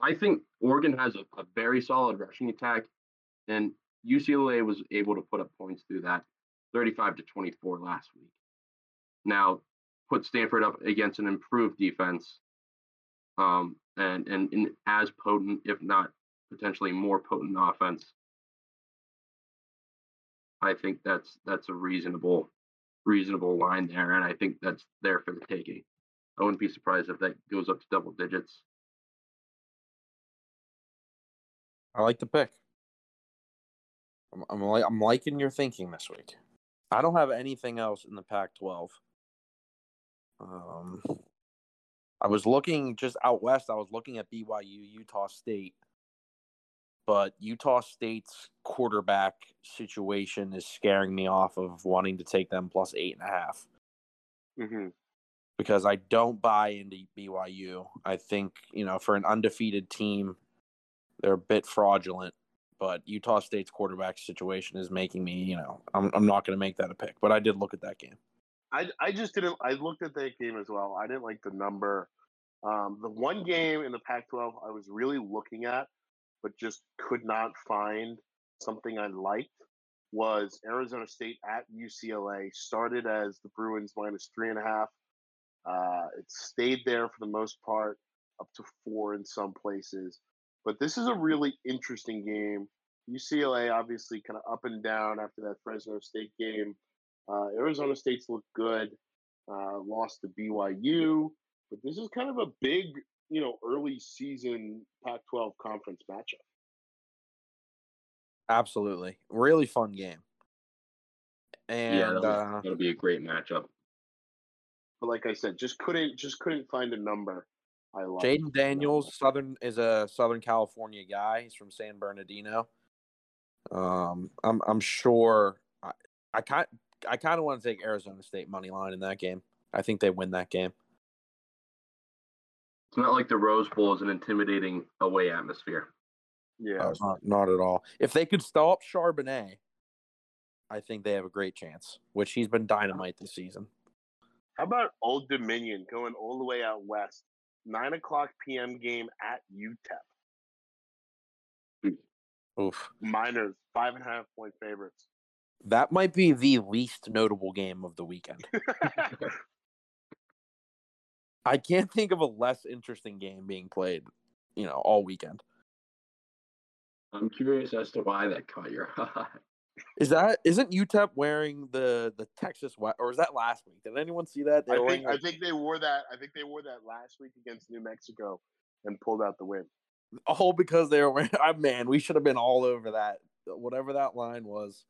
Speaker 6: I think Oregon has a, a very solid rushing attack, and UCLA was able to put up points through that 35 to 24 last week. Now, put Stanford up against an improved defense. um, and, and and as potent, if not potentially more potent offense. I think that's that's a reasonable reasonable line there, and I think that's there for the taking. I wouldn't be surprised if that goes up to double digits.
Speaker 7: I like the pick. I'm I'm, li- I'm liking your thinking this week. I don't have anything else in the Pac-12. Um, I was looking just out west. I was looking at BYU, Utah State, but Utah State's quarterback situation is scaring me off of wanting to take them plus eight and a half
Speaker 5: hmm
Speaker 7: because I don't buy into BYU. I think you know for an undefeated team, they're a bit fraudulent. But Utah State's quarterback situation is making me, you know, I'm I'm not going to make that a pick. But I did look at that game.
Speaker 5: I I just didn't. I looked at that game as well. I didn't like the number. Um, the one game in the Pac-12 I was really looking at, but just could not find something I liked was Arizona State at UCLA. Started as the Bruins minus three and a half. Uh, it stayed there for the most part, up to four in some places. But this is a really interesting game. UCLA obviously kind of up and down after that Fresno State game. Uh, Arizona State's looked good. Uh, lost to BYU, but this is kind of a big, you know, early season Pac-12 conference matchup.
Speaker 7: Absolutely, really fun game. And
Speaker 6: yeah, that'll,
Speaker 7: uh,
Speaker 6: that'll be a great matchup.
Speaker 5: But like I said, just couldn't just couldn't find a number I like.
Speaker 7: Jayden Daniels, Southern is a Southern California guy. He's from San Bernardino. Um, I'm I'm sure I, I kind I kind of want to take Arizona State money line in that game. I think they win that game.
Speaker 6: It's not like the Rose Bowl is an intimidating away atmosphere.
Speaker 5: Yeah,
Speaker 7: Uh, not not at all. If they could stop Charbonnet, I think they have a great chance. Which he's been dynamite this season.
Speaker 5: How about Old Dominion going all the way out west? Nine o'clock p.m. game at UTEP. Hmm.
Speaker 7: Oof,
Speaker 5: Miners five and a half point favorites.
Speaker 7: that might be the least notable game of the weekend. I can't think of a less interesting game being played, you know, all weekend.
Speaker 6: I'm curious as to why that caught your eye.
Speaker 7: Is that isn't UTEP wearing the the Texas or is that last week? Did anyone see that? They
Speaker 5: I think
Speaker 7: wearing,
Speaker 5: I think they wore that. I think they wore that last week against New Mexico and pulled out the win.
Speaker 7: all because they were wearing. I man, we should have been all over that. Whatever that line was.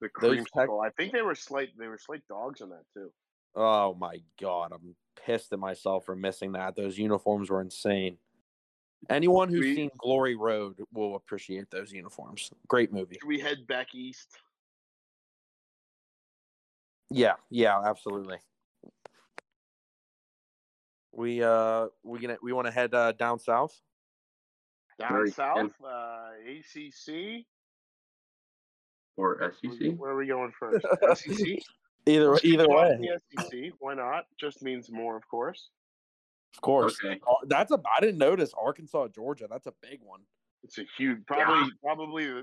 Speaker 5: The
Speaker 7: Those
Speaker 5: creamsicle. I think they were slight. They were slight dogs on that too.
Speaker 7: Oh my god, I'm pissed at myself for missing that. Those uniforms were insane. Anyone who's
Speaker 5: We-
Speaker 7: seen Glory Road will appreciate those uniforms. Great movie.
Speaker 5: Should we head back east?
Speaker 7: Yeah, yeah, absolutely. We uh we gonna we want to head uh, down south.
Speaker 5: Down
Speaker 6: Very-
Speaker 5: south,
Speaker 6: and-
Speaker 5: uh, ACC.
Speaker 6: or
Speaker 5: Where,
Speaker 6: SEC.
Speaker 5: where are we going first? SEC.
Speaker 7: Either
Speaker 5: Let's
Speaker 7: either way,
Speaker 5: The SEC. Why not? Just means more, of course.
Speaker 7: Of course.
Speaker 6: Okay.
Speaker 7: Uh, That's a I didn't notice Arkansas Georgia. That's a big one.
Speaker 5: It's a huge, probably, probably.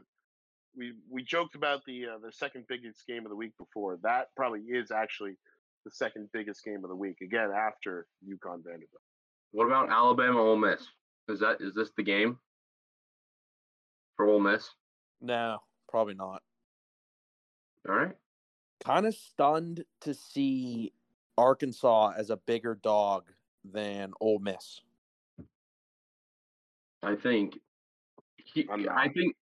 Speaker 5: We we joked about the uh, the second biggest game of the week before. That probably is actually the second biggest game of the week. Again, after UConn Vanderbilt.
Speaker 6: What about Alabama Ole Miss? Is that is this the game for Ole Miss?
Speaker 7: No, probably not.
Speaker 6: All right.
Speaker 7: Kind of stunned to see Arkansas as a bigger dog than Ole Miss.
Speaker 6: I think. He,
Speaker 5: I'm
Speaker 6: I
Speaker 5: not.
Speaker 6: think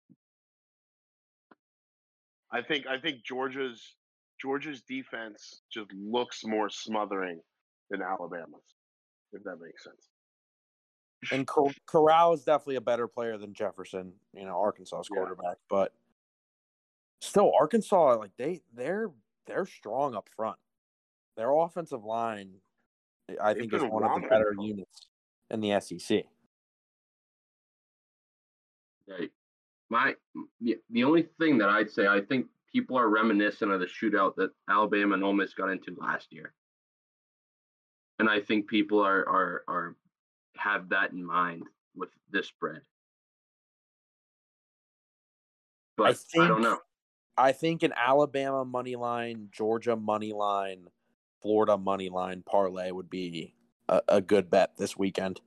Speaker 5: I think I think Georgia's Georgia's defense just looks more smothering than Alabama's, if that makes sense.
Speaker 7: And Cor- Corral is definitely a better player than Jefferson, you know, Arkansas's
Speaker 5: Yeah.
Speaker 7: quarterback. But still, Arkansas, like they they're they're strong up front. Their offensive line, I think, is one of the better units in the SEC.
Speaker 6: Right. My the, only thing that I'd say, I think people are reminiscent of the shootout that Alabama and Ole Miss got into last year, and I think people are are are have that in mind with this spread. But I,
Speaker 7: think
Speaker 6: don't know.
Speaker 7: I think an Alabama money line, Georgia money line, Florida money line parlay would be a, a good bet this weekend.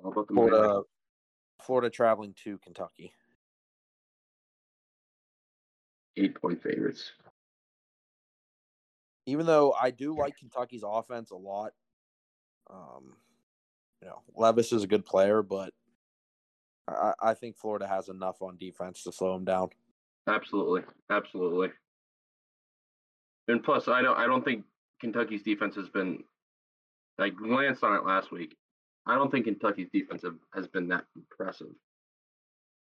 Speaker 6: How about the?
Speaker 7: Florida, Florida traveling to Kentucky.
Speaker 6: eight point favorites?
Speaker 7: Even though I do like Kentucky's offense a lot, um, you know Levis is a good player, but I, I think Florida has enough on defense to slow him down.
Speaker 6: Absolutely, absolutely. And plus, I don't, I don't think Kentucky's defense has been. I glanced on it last week. I don't think Kentucky's defense have, has been that impressive.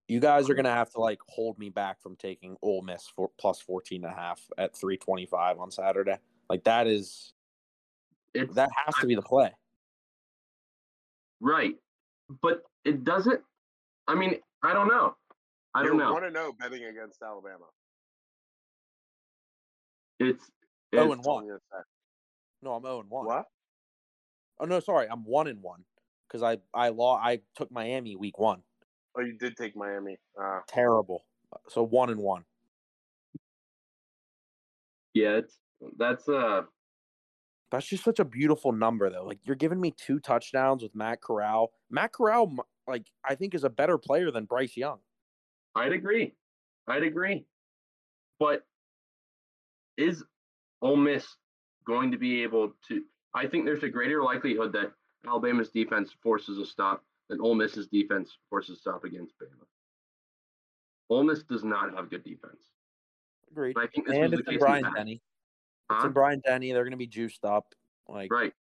Speaker 7: You guys are gonna have to like hold me back from taking Ole Miss for plus 14 and a half at 325 on Saturday. Like that is
Speaker 6: It's
Speaker 7: that has to be the play.
Speaker 6: right, but it doesn't. I mean, I don't know. I don't know.
Speaker 8: I want to know betting against Alabama?
Speaker 6: It's,
Speaker 7: Oh,
Speaker 6: it's
Speaker 7: and one.
Speaker 8: I'm gonna say.
Speaker 7: No, I'm 0 and 1.
Speaker 8: What?
Speaker 7: Oh no, sorry, I'm 1 and 1 because I I law I took Miami week 1.
Speaker 8: Oh, you did take Miami. Uh,
Speaker 7: Terrible. So 1 and 1.
Speaker 6: yeah, it's that's uh
Speaker 7: That's just such a beautiful number though. Like you're giving me two touchdowns with Matt Corral. Matt Corral like I think is a better player than Bryce Young.
Speaker 6: I'd agree. I'd agree. But is Ole Miss going to be able to? I think there's a greater likelihood that Alabama's defense forces a stop than Ole Miss's defense forces a stop against Bama. Ole Miss does not have good defense.
Speaker 7: Agreed.
Speaker 6: But I think this
Speaker 7: And
Speaker 6: was
Speaker 7: it's
Speaker 6: the case
Speaker 7: Brian. Denny. It's
Speaker 6: Huh?
Speaker 7: in Bryant-Denny. They're gonna be juiced up. Like
Speaker 6: Right.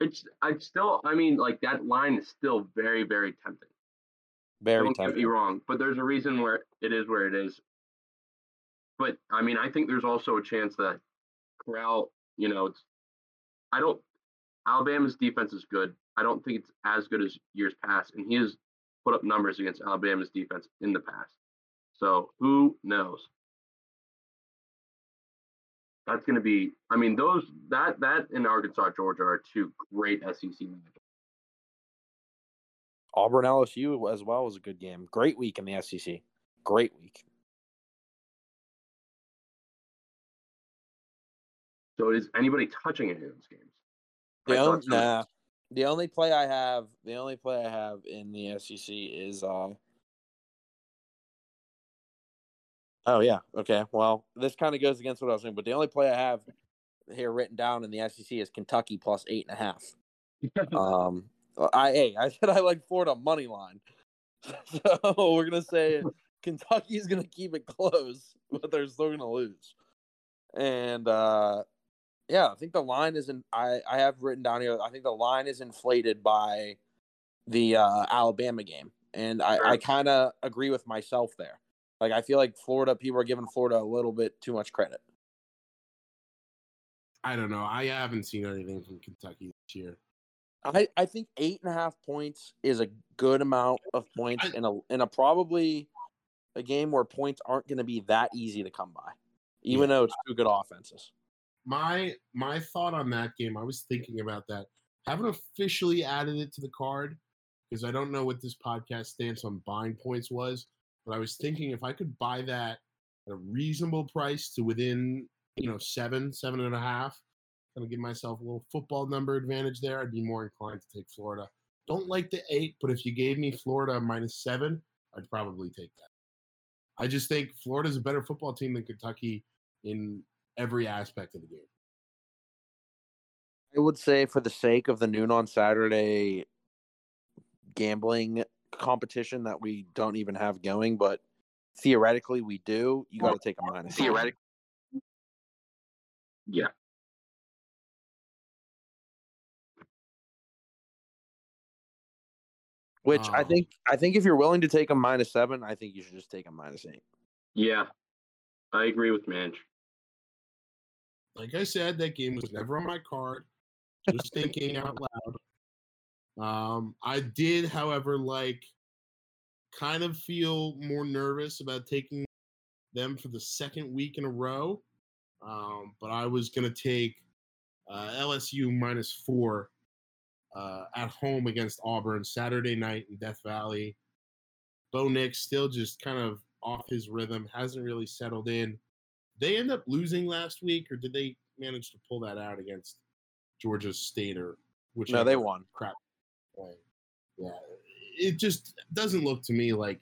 Speaker 6: It's I still I mean like that line is still very very tempting.
Speaker 7: very
Speaker 6: Don't get me wrong, but there's a reason where it is where it is. But I mean, I think there's also a chance that Corral, you know, it's I don't Alabama's defense is good. I don't think it's as good as years past, and he has put up numbers against Alabama's defense in the past. So who knows? That's going to be. I mean, those that that and Arkansas, Georgia are two great SEC matchups.
Speaker 7: Auburn LSU as well was a good game. Great week in the SEC. Great week.
Speaker 6: So is anybody touching any of those games?
Speaker 7: The only,
Speaker 6: so.
Speaker 7: nah, the only play I have, the only play I have in the SEC is uh. Oh yeah, okay. Well, this kind of goes against what I was saying, but the only play I have here written down in the SEC is Kentucky plus eight and a half. Um, I hey, I said I like Florida money line, so we're gonna say Kentucky's gonna keep it close, but they're still gonna lose. And uh, yeah, I think the line is in. I I have written down here. I think the line is inflated by the uh, Alabama game, and I, I kind of agree with myself there. Like I feel like Florida people are giving Florida a little bit too much credit.
Speaker 5: I don't know. I haven't seen anything from Kentucky this year.
Speaker 7: I, I think eight and a half points is a good amount of points
Speaker 5: I-
Speaker 7: in a in a probably a game where points aren't going to be that easy to come by, even
Speaker 5: Yeah.
Speaker 7: though it's two good offenses.
Speaker 5: My my thought on that game, I was thinking about that. Haven't officially added it to the card because I don't know what this podcast stance on buying points was. But I was thinking if I could buy that at a reasonable price to within, you know, seven, seven and a half, kind of give myself a little football number advantage there. I'd be more inclined to take Florida. Don't like the eight, but if you gave me Florida minus seven, I'd probably take that. I just think Florida's a better football team than Kentucky in every aspect of the game.
Speaker 7: I would say for the sake of the noon on Saturday gambling competition that we don't even have going, but theoretically we do. You got to take a minus.
Speaker 6: Theoretically. Yeah.
Speaker 7: Which I
Speaker 5: Um,
Speaker 7: think I think if you're willing to take a minus seven, I think you should just take a minus eight.
Speaker 6: Yeah. I agree with Manch.
Speaker 5: Like I said, that game was never on my card. Just thinking out loud. Um, I did, however, like kind of feel more nervous about taking them for the second week in a row. Um, but I was gonna take uh, LSU minus four uh, at home against Auburn Saturday night in Death Valley. Bo Nix still just kind of off his rhythm, hasn't really settled in. They end up losing last week, or did they manage to pull that out against Georgia State or which?
Speaker 7: No, they won.
Speaker 5: Crap. playing? Yeah, it just doesn't look to me like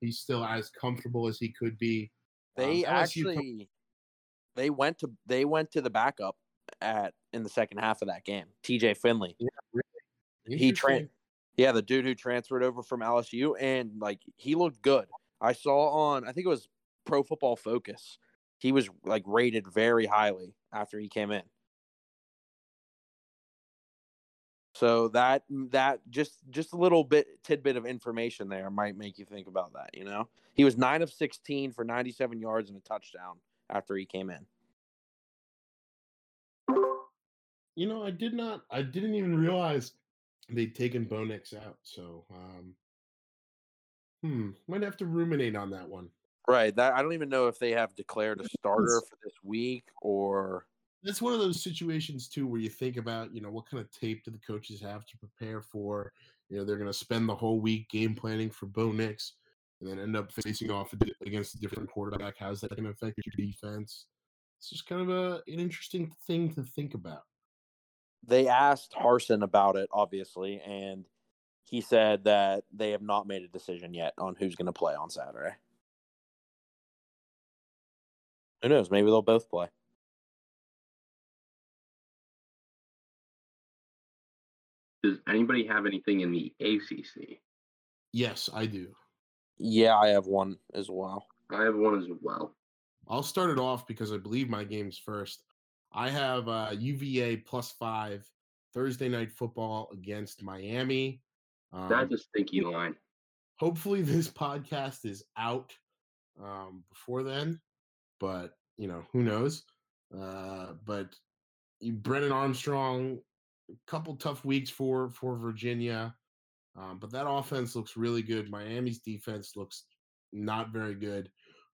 Speaker 5: he's still as comfortable as he could be.
Speaker 7: They
Speaker 5: Um,
Speaker 7: actually they went to they went to the backup at in the second half of that game. TJ Finley. He tra- Yeah, the dude who transferred over from LSU and like he looked good. I saw on I think it was Pro Football Focus. He was like rated very highly after he came in. So that that just just a little bit tidbit of information there might make you think about that, you know. He was 9 of 16 for 97 yards and a touchdown after he came in.
Speaker 5: You know, I did not. I didn't even realize they'd taken Bo Nix out. So, um, hmm, might have to ruminate on that one.
Speaker 7: Right. That I don't even know if they have declared a starter for this week or
Speaker 5: That's one of those situations too where you think about, you know, what kind of tape do the coaches have to prepare for? You know, they're going to spend the whole week game planning for Bo Nix, and then end up facing off against a different quarterback. How's that going to affect your defense? It's just kind of a an interesting thing to think about.
Speaker 7: they asked Harsin about it, obviously, and he said that they have not made a decision yet on who's going to play on Saturday. Who knows? Maybe they'll both play.
Speaker 6: Does anybody have anything in the ACC?
Speaker 5: Yes, I do.
Speaker 7: Yeah, I have one as well.
Speaker 6: I have one as well.
Speaker 5: I'll start it off because I believe my game's first. I have uh, UVA plus five Thursday night football against Miami. Um,
Speaker 6: That's a stinky line.
Speaker 5: hopefully this podcast is out um, before then, but you know who knows. Uh, but Brennan Armstrong, a couple tough weeks for for Virginia, um, but that offense looks really good. Miami's defense looks not very good.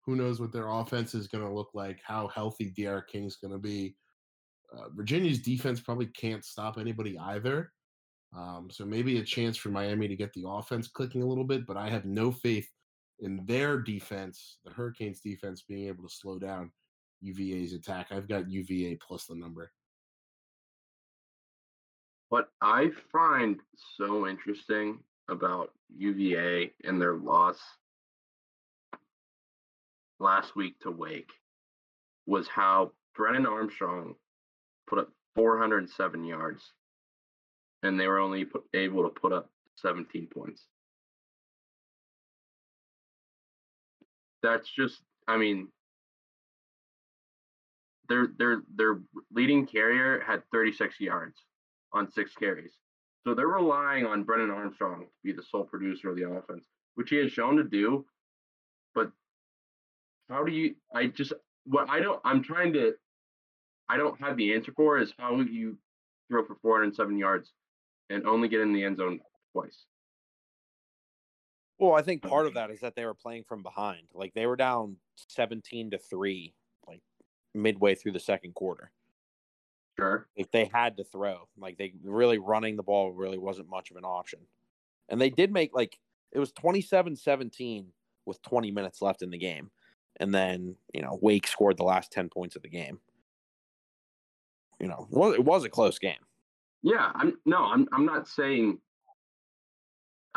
Speaker 5: Who knows what their offense is going to look like? How healthy D'Eriq King's going to be? Uh, Virginia's defense probably can't stop anybody either. Um, so maybe a chance for Miami to get the offense clicking a little bit, but I have no faith in their defense, the Hurricanes defense, being able to slow down UVA's attack. I've got UVA plus the number.
Speaker 6: What I find so interesting about UVA and their loss last week to Wake was how Brennan Armstrong put up 407 yards and they were only able to put up 17 points. That's just, I mean, their their their leading carrier had 36 yards on six carries. So they're relying on Brennan Armstrong to be the sole producer of the offense, which he has shown to do. But how do you? I just what I don't. I'm trying to. I don't have the answer for is how you throw for 407 yards and only get in the end zone twice.
Speaker 7: Well, I think part of that is that they were playing from behind. Like they were down 17 to 3 like midway through the second quarter.
Speaker 6: Sure.
Speaker 7: Like they had to throw. Like they really running the ball really wasn't much of an option. And they did make like it was 27-17 with 20 minutes left in the game. And then, you know, Wake scored the last 10 points of the game. You know, well, it was a close game.
Speaker 6: Yeah, I'm no, I'm I'm not saying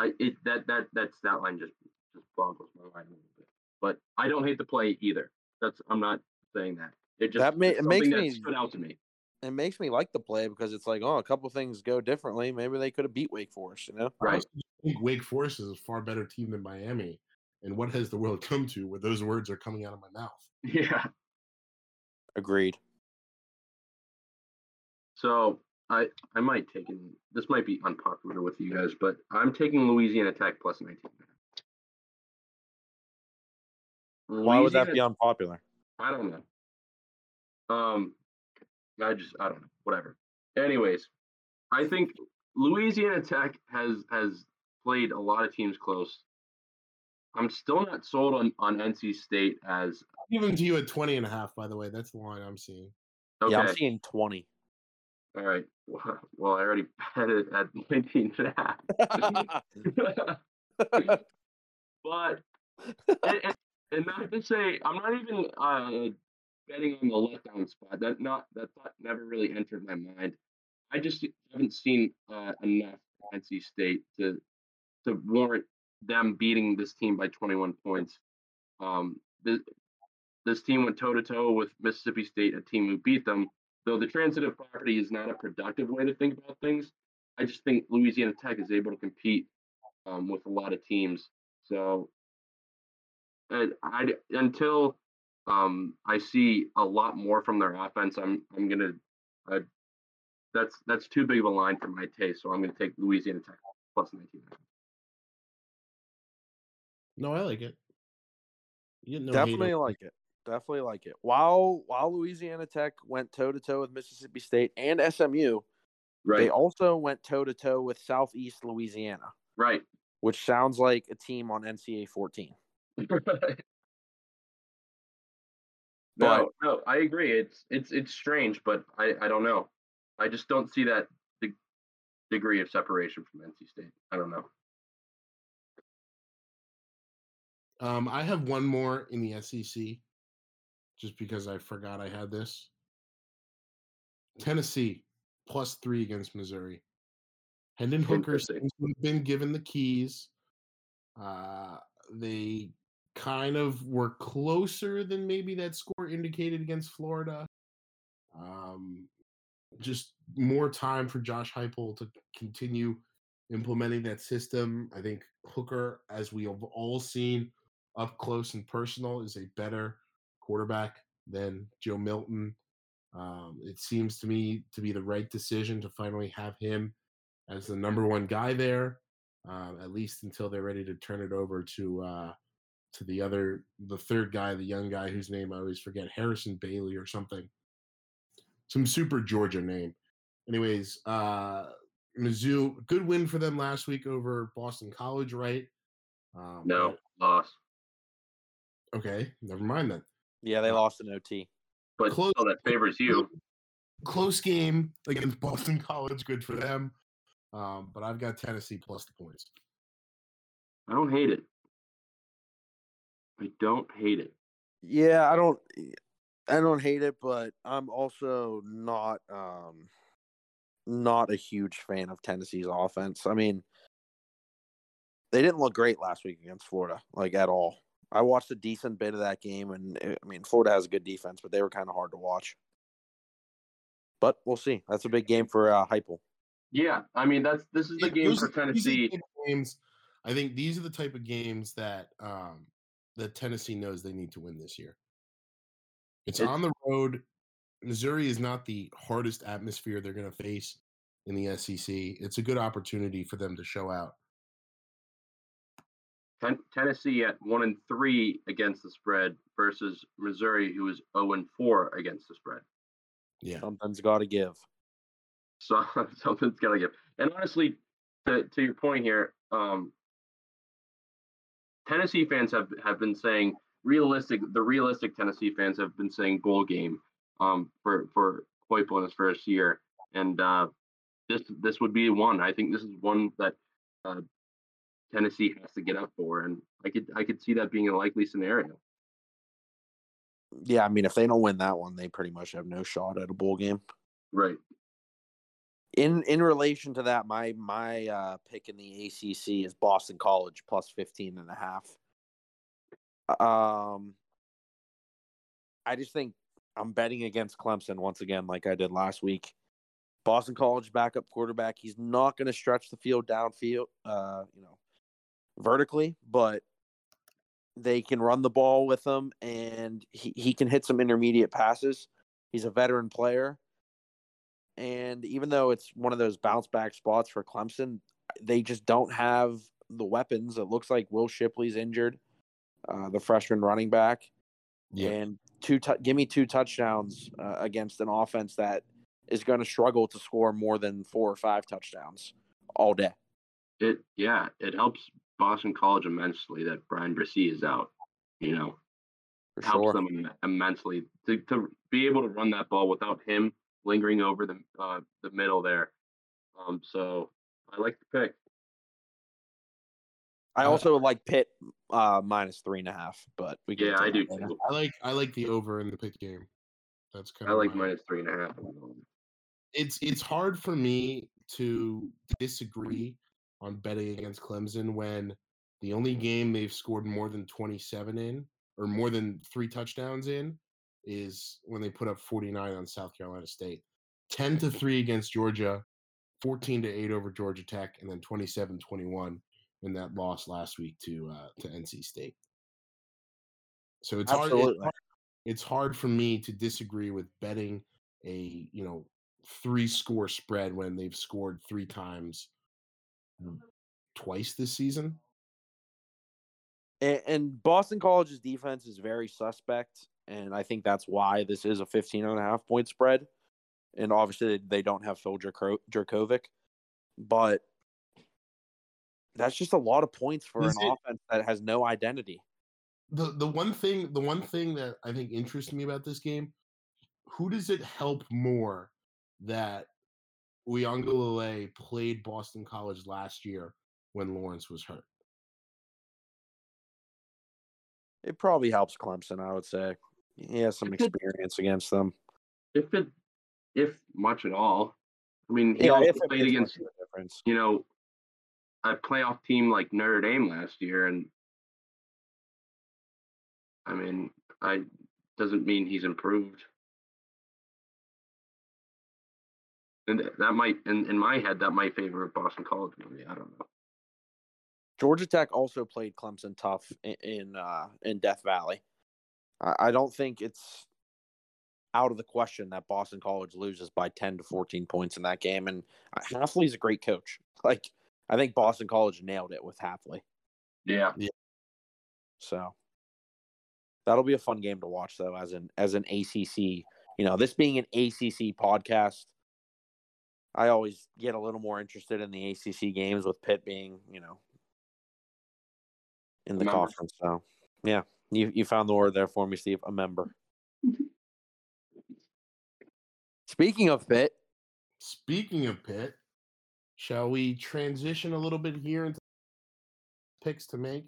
Speaker 6: I it that that that stat line just just boggles my mind a little bit. But I don't hate the play either. That's I'm not saying that. It just
Speaker 7: That ma-
Speaker 6: it's
Speaker 7: it makes
Speaker 6: that
Speaker 7: me-
Speaker 6: stood out to me.
Speaker 7: It makes me like the play because it's like, oh, a couple things go differently. Maybe they could have beat Wake Forest, you know?
Speaker 6: Right.
Speaker 5: also think Wake Forest is a far better team than Miami. And what has the world come to where those words are coming out of my mouth?
Speaker 6: Yeah.
Speaker 7: Agreed.
Speaker 6: So I I might take in this might be unpopular with you guys, but I'm taking Louisiana Tech plus 19.
Speaker 7: Why would that be unpopular?
Speaker 6: I don't know. Um, I just I don't know. Whatever. Anyways, I think Louisiana Tech has has played a lot of teams close. I'm still not sold on on NC State as
Speaker 5: Even to you at 20 and a half, by the way. That's the line I'm seeing.
Speaker 6: okay.
Speaker 7: Yeah, I'm seeing 20.
Speaker 6: All right. Well, I already bet it at 19 and a half. but and, and, and not to say I'm not even uh, betting on the letdown spot. That not that thought never really entered my mind. I just haven't seen uh, enough NC State to to warrant them beating this team by 21 points. Um, this, this team went toe to toe with Mississippi State, a team who beat them. Though the transitive property is not a productive way to think about things, I just think Louisiana Tech is able to compete um, with a lot of teams. So, and I until um, I see a lot more from their offense, I'm I'm gonna uh, that's that's too big of a line for my taste. So I'm gonna take Louisiana Tech plus 19.
Speaker 5: No, I like it. You get no hate
Speaker 7: Definitely like it. Definitely like it. While while Louisiana Tech went toe to toe with Mississippi State and SMU,
Speaker 6: Right,
Speaker 7: they also went toe to toe with Southeast Louisiana,
Speaker 6: right.
Speaker 7: which sounds like a team on NCAA 14.
Speaker 6: no, no, I agree. It's it's it's strange, but I I don't know. I just don't see that de- degree of separation from NC State. I don't know.
Speaker 5: Um, I have one more in the SEC, just because I forgot I had this. Tennessee plus three against Missouri. Hendon Hooker seems to have been given the keys. Uh, they kind of were closer than maybe that score indicated against Florida. Um, just more time for Josh Heupel to continue implementing that system. I think Hooker, as we have all seen up close and personal, is a better quarterback than Joe Milton. Um, it seems to me to be the right decision to finally have him as the number one guy there, um, at least until they're ready to turn it over to uh, to the other, the third guy, the young guy whose name I always forget, Harrison Bailey or something, some super Georgia name. Anyways, uh, Mizzou, good win for them last week over Boston College, right? Um,
Speaker 6: No loss,
Speaker 5: okay, never mind then.
Speaker 7: Yeah, they lost in OT.
Speaker 6: but
Speaker 5: Close-
Speaker 6: still that favors you.
Speaker 5: Close game against Boston College, good for them. Um, but I've got Tennessee plus the points.
Speaker 6: I don't hate it. I don't hate it.
Speaker 7: Yeah, I don't I don't hate it, but I'm also not um not a huge fan of Tennessee's offense. I mean, they didn't look great last week against Florida, like at all. I watched a decent bit of that game, and uh, I mean, Florida has a good defense, but they were kind of hard to watch. But we'll see. That's a big game for uh, Heupel.
Speaker 6: Yeah, I mean that's this is the
Speaker 5: Yeah,
Speaker 6: game
Speaker 5: those-
Speaker 6: for
Speaker 5: these are the
Speaker 6: Tennessee.
Speaker 5: games. I think these are the type of games that um, that Tennessee knows they need to win this year. It's,
Speaker 6: It's-
Speaker 5: on the road. Missouri is not the hardest atmosphere they're going to face in the SEC. It's a good opportunity for them to show out.
Speaker 6: Ten- Tennessee at one and three against the spread versus Missouri, who is zero and four against the spread.
Speaker 5: Yeah,
Speaker 7: Something's got to give.
Speaker 6: So something's gotta give. And honestly, to to your point here, um, Tennessee fans have have been saying realistic. The realistic Tennessee fans have been saying bowl game um, for for Heupel in his first year, and uh, this this would be one. I think this is one that uh, Tennessee has to get up for, and I could I could see that being a likely scenario.
Speaker 7: Yeah, I mean, if they don't win that one, they pretty much have no shot at a bowl game.
Speaker 6: Right.
Speaker 7: in in relation to that my my uh pick in the acc is boston college plus 15 and a half um i just think i'm betting against clemson once again like i did last week boston college backup quarterback he's not going to stretch the field downfield uh you know vertically but they can run the ball with him and he, he can hit some intermediate passes he's a veteran player and even though it's one of those bounce back spots for Clemson, they just don't have the weapons. It looks like Will Shipley's injured, uh, the freshman running back,
Speaker 5: yeah.
Speaker 7: and two tou give me two touchdowns uh, against an offense that is going to struggle to score more than four or five touchdowns all day.
Speaker 6: It yeah, it helps Boston College immensely that Bryan Bresee is out. You know,
Speaker 7: For
Speaker 6: helps
Speaker 7: sure.
Speaker 6: them immensely to, to be able to run that ball without him lingering over the uh, the middle there. Um, so I like the pick.
Speaker 7: I
Speaker 5: Uh,
Speaker 7: also like Pitt uh, minus three and a half, but we can
Speaker 6: Yeah,
Speaker 7: get
Speaker 6: I do too.
Speaker 5: I like I like the over in the pick game. That's kind of
Speaker 6: I
Speaker 5: of
Speaker 6: like
Speaker 5: my-
Speaker 6: minus three and a half.
Speaker 5: it's it's hard for me to disagree on betting against Clemson when the only game they've scored more than 27 in or more than three touchdowns in is when they put up 49 on South Carolina State. 10 to 3 against Georgia, 14 to 8 over Georgia Tech, and then 27 21 in that loss last week to uh, to NC State. So it's hard, it's hard. It's hard for me to disagree with betting a you know three score spread when they've scored three times Mm, twice this season.
Speaker 7: And, and Boston College's defense is very suspect, and I think that's why this is a 15 and a half point spread. And obviously, they don't have Phil Jurkovec, but that's just a lot of points for is an it, offense that has no identity.
Speaker 5: The the one thing the one thing that I think interests me about this game, who does it help more that Uiagalelei played Boston College last year when Lawrence was hurt?
Speaker 7: It probably helps Clemson, I would say. He has some experience against them.
Speaker 6: If it, if much at all. I mean, he yeah, also played against, you know, a playoff team like Notre Dame last year, and I mean, I doesn't mean he's improved. And that might, in, in my head, that might favor Boston College maybe. I don't know.
Speaker 7: Georgia Tech also played Clemson tough in in, uh, in Death Valley. I, I don't think it's out of the question that Boston College loses by ten to fourteen points in that game. And uh, Hafley's a great coach. Like I think Boston College nailed it with Hafley.
Speaker 6: Yeah. yeah.
Speaker 7: So that'll be a fun game to watch, though, as an as an ACC. You know, this being an ACC podcast, I always get a little more interested in the ACC games with Pitt being, you know, in the member. conference. So, yeah, you you found the word there for me, Steve. A member. Speaking of Pitt.
Speaker 5: Speaking of Pitt, shall we transition a little bit here into picks to make?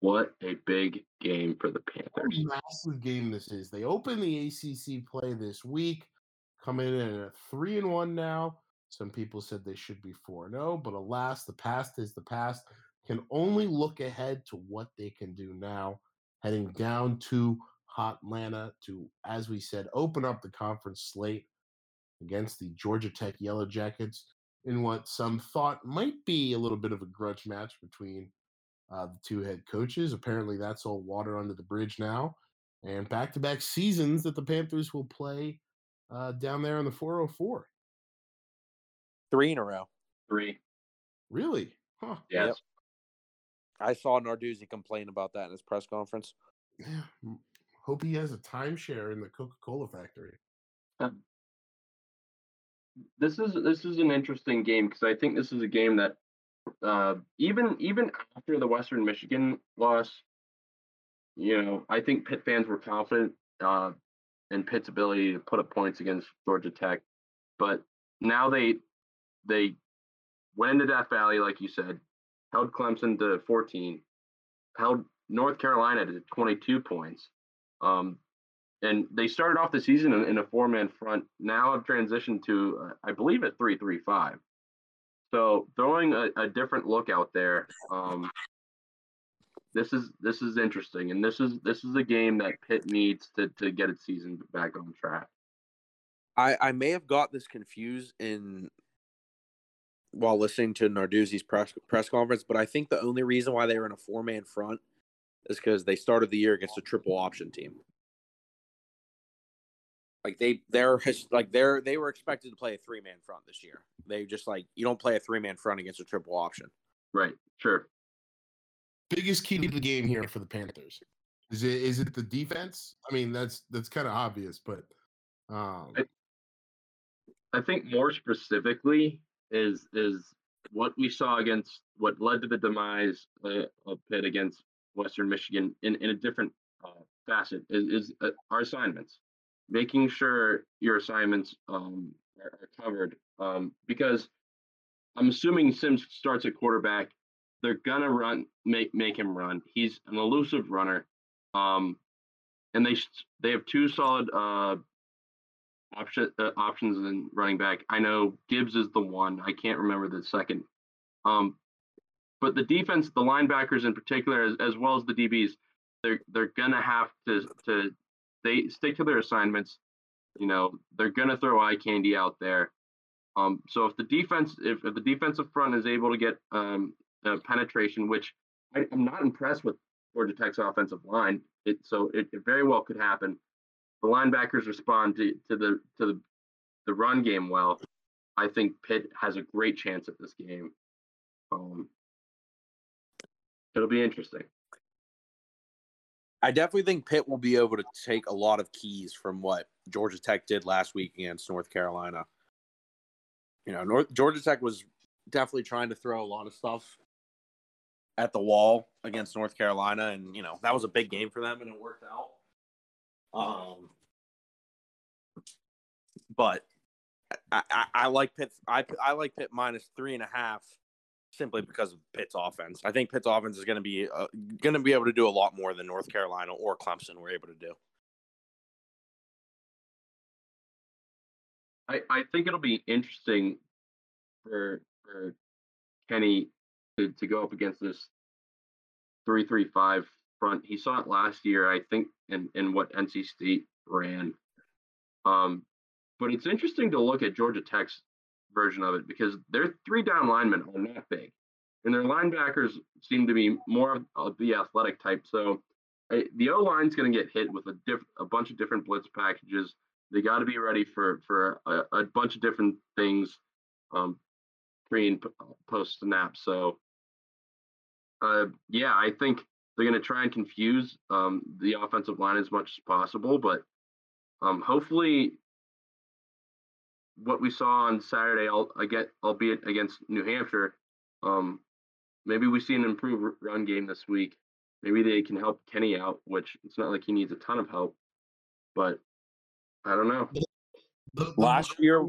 Speaker 6: What a big game for the Panthers.
Speaker 5: massive game this is. They open the ACC play this week, coming in at three and one now. Some people said they should be 4 0, but alas, the past is the past can only look ahead to what they can do now, heading down to Atlanta to, as we said, open up the conference slate against the Georgia Tech Yellow Jackets in what some thought might be a little bit of a grudge match between uh, the two head coaches. Apparently, that's all water under the bridge now. And back to back seasons that the Panthers will play uh, down there in the 404.
Speaker 7: Three in a row.
Speaker 6: Three.
Speaker 5: Really?
Speaker 6: Huh. Yes. Yep.
Speaker 7: I saw Narduzzi complain about that in his press conference.
Speaker 5: Yeah. Hope he has a timeshare in the Coca Cola factory.
Speaker 6: This is this is an interesting game because I think this is a game that uh, even even after the Western Michigan loss, you know, I think Pitt fans were confident uh, in Pitt's ability to put up points against Georgia Tech, but now they they went into Death Valley, like you said, held Clemson to 14, held North Carolina to 22 points. Um, and they started off the season in, in a four man front. Now have transitioned to, uh, I believe, a 3 3 5. So throwing a, a different look out there. Um, this is this is interesting, and this is this is a game that Pitt needs to to get its season back on track.
Speaker 7: I I may have got this confused in while listening to Narduzzi's press press conference, but I think the only reason why they were in a four man front is because they started the year against a triple option team. Like they they're like they're they were expected to play a three man front this year. They just like you don't play a three man front against a triple option.
Speaker 6: Right. Sure.
Speaker 5: Biggest key to the game here for the Panthers is it is it the defense? I mean that's that's kind of obvious, but um
Speaker 6: I, I think more specifically is is what we saw against what led to the demise uh, of Pitt against Western Michigan in, in a different uh, facet is, is uh, our assignments, making sure your assignments um, are, are, covered. Um, because I'm assuming Sims starts at quarterback, they're gonna run, make make him run. He's an elusive runner, um, and they they have two solid uh, option uh, options in running back. I know Gibbs is the one. I can't remember the second. Um, but the defense, the linebackers in particular, as, as well as the DBs, they're they're gonna have to to they stick to their assignments. You know, they're gonna throw eye candy out there. Um, so if the defense, if, if the defensive front is able to get um, penetration, which I, am not impressed with Georgia Tech's offensive line, it, so it, it, very well could happen. The linebackers respond to, to the to the, the run game well. I think Pitt has a great chance at this game. Um, it'll be interesting.
Speaker 7: I definitely think Pitt will be able to take a lot of keys from what Georgia Tech did last week against North Carolina. You know, North Georgia Tech was definitely trying to throw a lot of stuff at the wall against North Carolina, and you know that was a big game for them, and it worked out. Um, but I, I, I like Pitt. I, I like Pitt minus three and a half simply because of Pitt's offense. I think Pitt's offense is going to be uh, going to be able to do a lot more than North Carolina or Clemson were able to do.
Speaker 6: I, I think it'll be interesting for for Kenny to, to go up against this three three five front. He saw it last year, I think, in, in what NC State ran. Um, but it's interesting to look at Georgia Tech's version of it because their three down linemen are not big, and their linebackers seem to be more of the athletic type. So the O line's going to get hit with a diff- a bunch of different blitz packages. They got to be ready for for a, a, bunch of different things, um, pre and post snap. So, uh, yeah, I think they're going to try and confuse um, the offensive line as much as possible, but um, hopefully what we saw on Saturday, albeit against New Hampshire, um, maybe we see an improved run game this week. Maybe they can help Kenny out, which it's not like he needs a ton of help, but I don't know. The,
Speaker 7: the, Last year,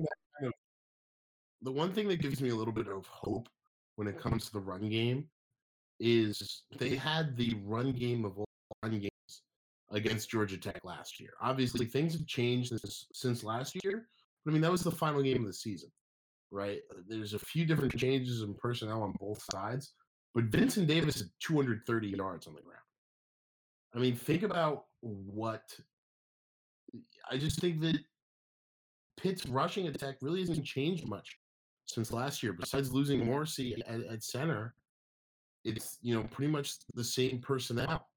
Speaker 5: the one thing that gives me a little bit of hope when it comes to the run game is they had the run game of all run games against Georgia Tech last year. Obviously, things have changed since, since last year, I mean, that was the final game of the season, right? Uh, there's a few different changes in personnel on both sides, but Vincent Davis had 230 yards on the ground. I mean, think about what I just think that Pitt's rushing attack really hasn't changed much since last year. Besides losing Morrissey at, at center, it's you know pretty much the same personnel.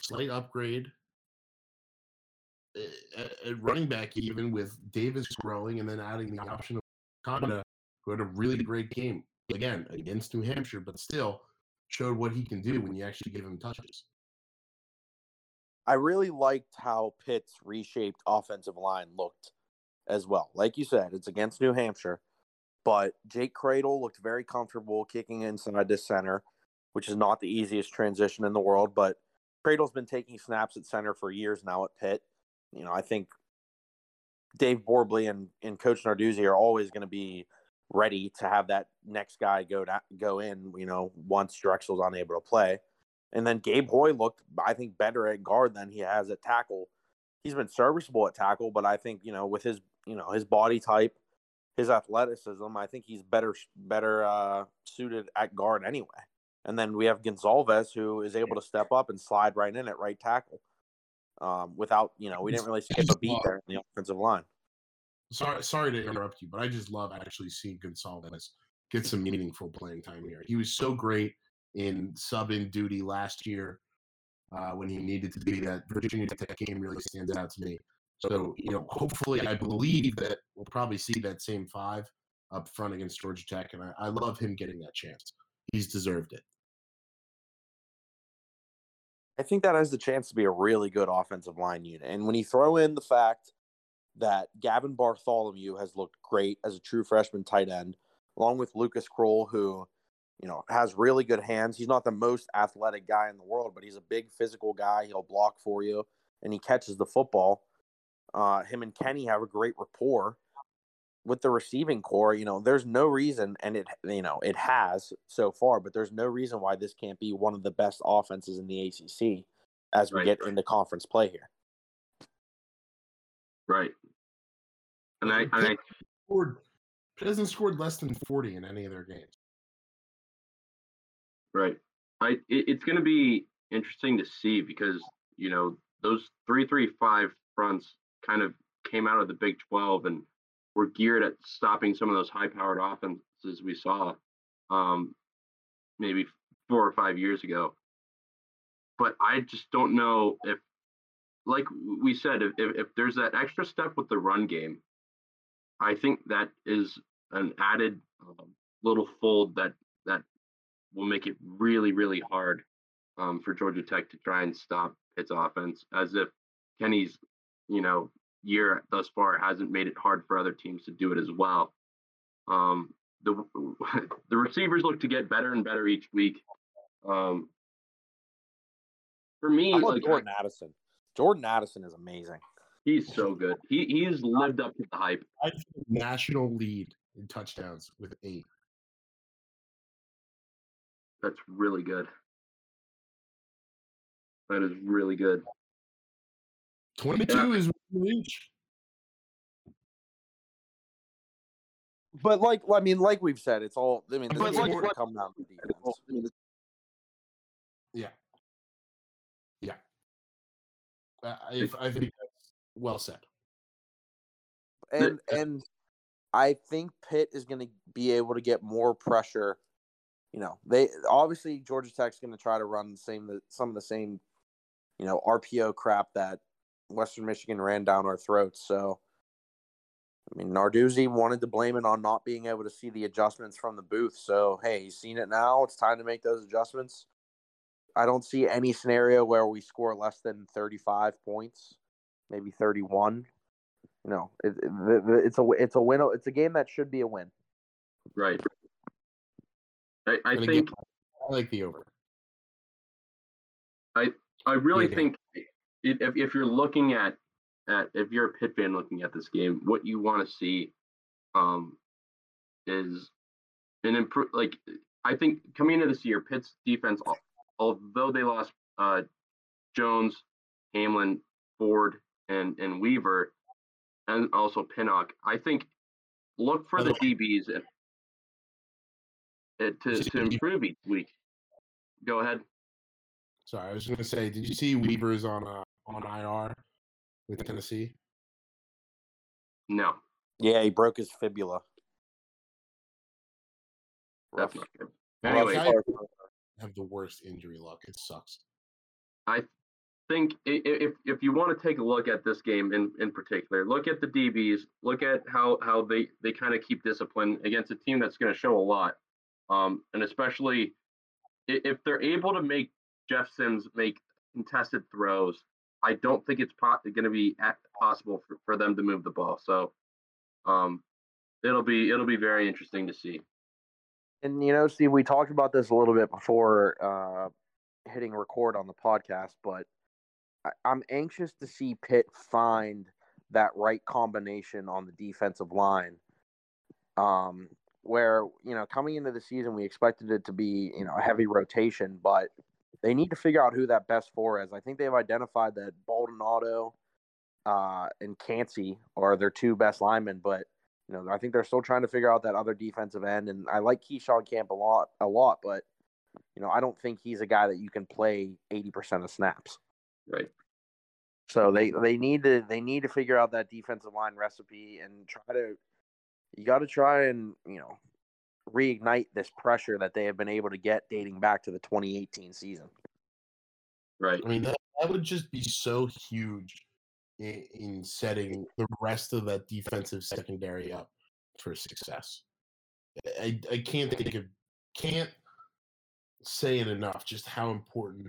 Speaker 5: Slight upgrade, at running back, even with Davis growing and then adding the option of Conda, who had a really great game again against New Hampshire, but still showed what he can do when you actually give him touches.
Speaker 7: I really liked how Pitt's reshaped offensive line looked as well. Like you said, it's against New Hampshire, but Jake Kradel looked very comfortable kicking inside the center, which is not the easiest transition in the world, but Kradel's been taking snaps at center for years now at Pitt you know, I think Dave Borbely and, and Coach Narduzzi are always going to be ready to have that next guy go to, go in, you know, once Drexel's unable to play. And then Gabe Hoy looked, I think, better at guard than he has at tackle. He's been serviceable at tackle, but I think, you know, with his, you know, his body type, his athleticism, I think he's better better uh, suited at guard anyway. And then we have Goncalves, who is able to step up and slide right in at right tackle um, without you know we didn't really skip a beat there in the offensive line.
Speaker 5: Sorry, sorry to interrupt you, but I just love actually seeing Goncalves get some meaningful playing time here. He was so great in sub in duty last year uh, when he needed to be. That Virginia Tech game really stands out to me. So you know, hopefully, I believe that we'll probably see that same five up front against Georgia Tech, and I, I love him getting that chance. He's deserved it.
Speaker 7: I think that has the chance to be a really good offensive line unit. And when you throw in the fact that Gavin Bartholomew has looked great as a true freshman tight end, along with Lucas Krull, who, you know, has really good hands. He's not the most athletic guy in the world, but he's a big physical guy. He'll block for you and he catches the football. Uh, him and Kenny have a great rapport with the receiving corps, you know, there's no reason, and it, you know, it has so far, but there's no reason why this can't be one of the best offenses in the ACC as we right. get into conference play here.
Speaker 6: Right. and I and I
Speaker 5: Scored, Pitt hasn't scored less than 40 in any of their games.
Speaker 6: Right. I it, it's going to be interesting to see because you know those three three five fronts kind of came out of the Big Twelve and were geared at stopping some of those high powered offenses we saw um, maybe four or five years ago. But I just don't know if, like we said, if, if, if there's that extra step with the run game, I think that is an added um, little fold that that will make it really, really hard um, for Georgia Tech to try and stop its offense. As if Kenny's, you know, year thus far hasn't made it hard for other teams to do it as well. Um, the the receivers look to get better and better each week. Um, for me,
Speaker 7: How about
Speaker 6: like,
Speaker 7: Jordan Addison? Jordan Addison is amazing.
Speaker 6: he's so good. He he's lived up to the hype.
Speaker 5: National lead in touchdowns with eight.
Speaker 6: That's really good. That is really good.
Speaker 5: 22 is reach.
Speaker 7: But like I mean, like we've said, it's all. I mean, this
Speaker 5: But like-
Speaker 7: come down to defense.
Speaker 5: Yeah. Yeah. Uh, if, I think that's well said.
Speaker 7: and and I think Pitt is going to be able to get more pressure. You know, they obviously Georgia Tech's going to try to run the same some of the same, you know, RPO crap that Western Michigan ran down our throats. So, I mean, Narduzzi wanted to blame it on not being able to see the adjustments from the booth. So, hey, he's seen it now. It's time to make those adjustments. I don't see any scenario where we score less than 35 points, maybe 31 you know, it, it, the- the- it's a it's a win. It's a game that should be a win.
Speaker 6: Right. I, I
Speaker 5: And again,
Speaker 6: think
Speaker 5: I like the over.
Speaker 6: I I really
Speaker 5: Yeah.
Speaker 6: think i- if if you're looking at at if you're a Pitt fan looking at this game, what you want to see um is an improve like I think coming into this year, Pitt's defense, although they lost uh Jones, Hamlin, Ford, and and Weaver, and also Pinnock, I think look for the DBs and, and to, to improve each week. Go ahead.
Speaker 5: Sorry, I was going to say, did you see Weaver's on uh, on IR with Tennessee?
Speaker 6: No,
Speaker 7: Yeah, he broke his fibula.
Speaker 6: that's not good. Anyway,
Speaker 5: I have the worst injury luck. It sucks.
Speaker 6: I think i- i- if if you want to take a look at this game in in particular, look at the DBs, look at how how they they kind of keep discipline against a team that's going to show a lot, um, and especially if they're able to make Jeff Sims make contested throws. I don't think it's po- going to be possible for, for them to move the ball. So, um, it'll be it'll be very interesting to see.
Speaker 7: And you know, Steve, we talked about this a little bit before uh, hitting record on the podcast, but I, I'm anxious to see Pitt find that right combination on the defensive line. Um, where you know, coming into the season, we expected it to be you know a heavy rotation, but they need to figure out who that best four is. I think they've identified that Baldonado uh, and Kancey are their two best linemen, but you know, I think they're still trying to figure out that other defensive end. And I like Keyshawn Camp a lot, a lot, but you know, I don't think he's a guy that you can play eighty percent of snaps.
Speaker 6: Right.
Speaker 7: So they they need to they need to figure out that defensive line recipe and try to. You got to try and you know reignite this pressure that they have been able to get dating back to the 2018 season.
Speaker 6: Right.
Speaker 5: I mean, that, that would just be so huge in, in setting the rest of that defensive secondary up for success. I, I can't think of can't say it enough just how important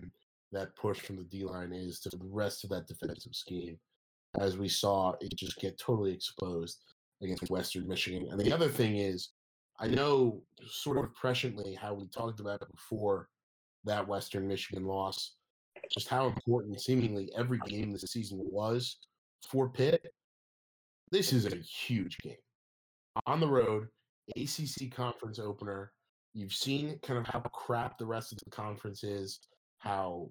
Speaker 5: that push from the D line is to the rest of that defensive scheme. As we saw it just get totally exposed against Western Michigan. And the other thing is, I know sort of presciently how we talked about it before that Western Michigan loss, just how important seemingly every game this season was for Pitt. This is a huge game. On the road, ACC conference opener. You've seen kind of how crap the rest of the conference is, how,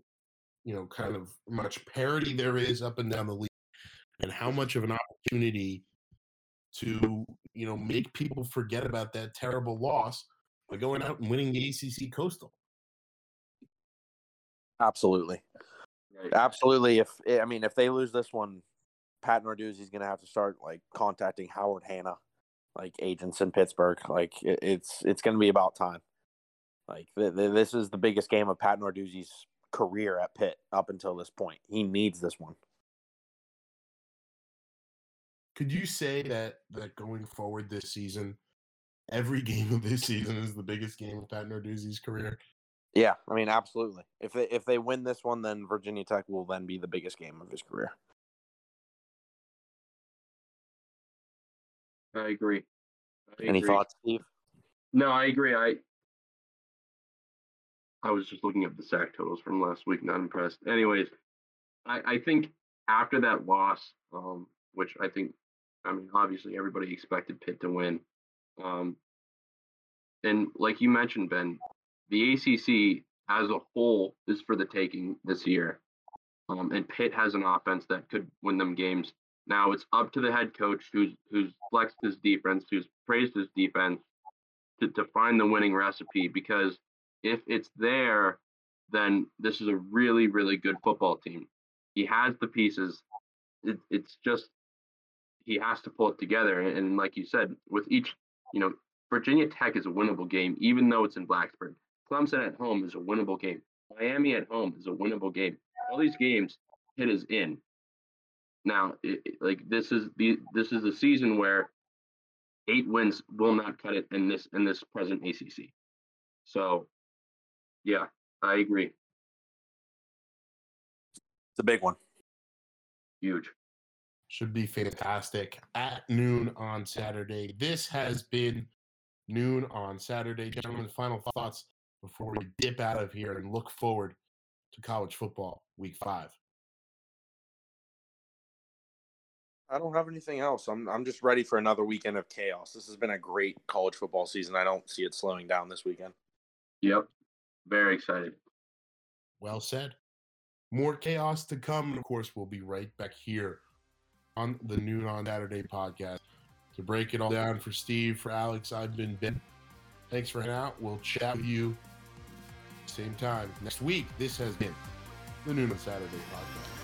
Speaker 5: you know, kind of much parity there is up and down the league, and how much of an opportunity to you know make people forget about that terrible loss by going out and winning the ACC Coastal.
Speaker 7: Absolutely,
Speaker 6: Right.
Speaker 7: absolutely. If eh, I mean, if they lose this one, Pat Narduzzi's going to have to start like contacting Howard Hanna, like agents in Pittsburgh. Like it, it's it's going to be about time. Like th- th- this is the biggest game of Pat Narduzzi's career at Pitt up until this point. He needs this one.
Speaker 5: Could you say that that going forward this season, every game of this season is the biggest game of Pat Narduzzi's career?
Speaker 7: Yeah, I mean, absolutely. If they if they win this one, then Virginia Tech will then be the biggest game of his career.
Speaker 6: I agree. I
Speaker 7: Any
Speaker 6: agree.
Speaker 7: thoughts, Steve?
Speaker 6: No, I agree. I I was just looking up the sack totals from last week. Not impressed. Anyways, I, I think after that loss, um, which I think, I mean, obviously everybody expected Pitt to win, um, and like you mentioned, Ben, the ACC as a whole is for the taking this year, um, and Pitt has an offense that could win them games. Now it's up to the head coach who's who's flexed his defense, who's praised his defense, to, to find the winning recipe because if it's there, then this is a really, really good football team. He has the pieces. It, it's just he has to pull it together. And, and like you said, with each, you know, Virginia Tech is a winnable game, even though it's in Blacksburg. Clemson at home is a winnable game. Miami at home is a winnable game. All these games, Pitt is in. Now, it, it- like this is the this is the season where eight wins will not cut it in this in this present ACC. So, yeah, I agree.
Speaker 7: It's a big one.
Speaker 6: Huge.
Speaker 5: Should be fantastic at noon on Saturday. This has been noon on Saturday. Gentlemen, final thoughts before we dip out of here and look forward to college football week five.
Speaker 7: I don't have anything else. I'm I'm just ready for another weekend of chaos. This has been a great college football season. I don't see it slowing down this weekend.
Speaker 6: Yep. Very excited.
Speaker 5: Well said. More chaos to come. And of course, we'll be right back here on the Noon on Saturday podcast to break it all down for Steve, for Alex. I've been Ben. Thanks for hanging out. We'll chat with you same time next week. This has been the Noon on Saturday podcast.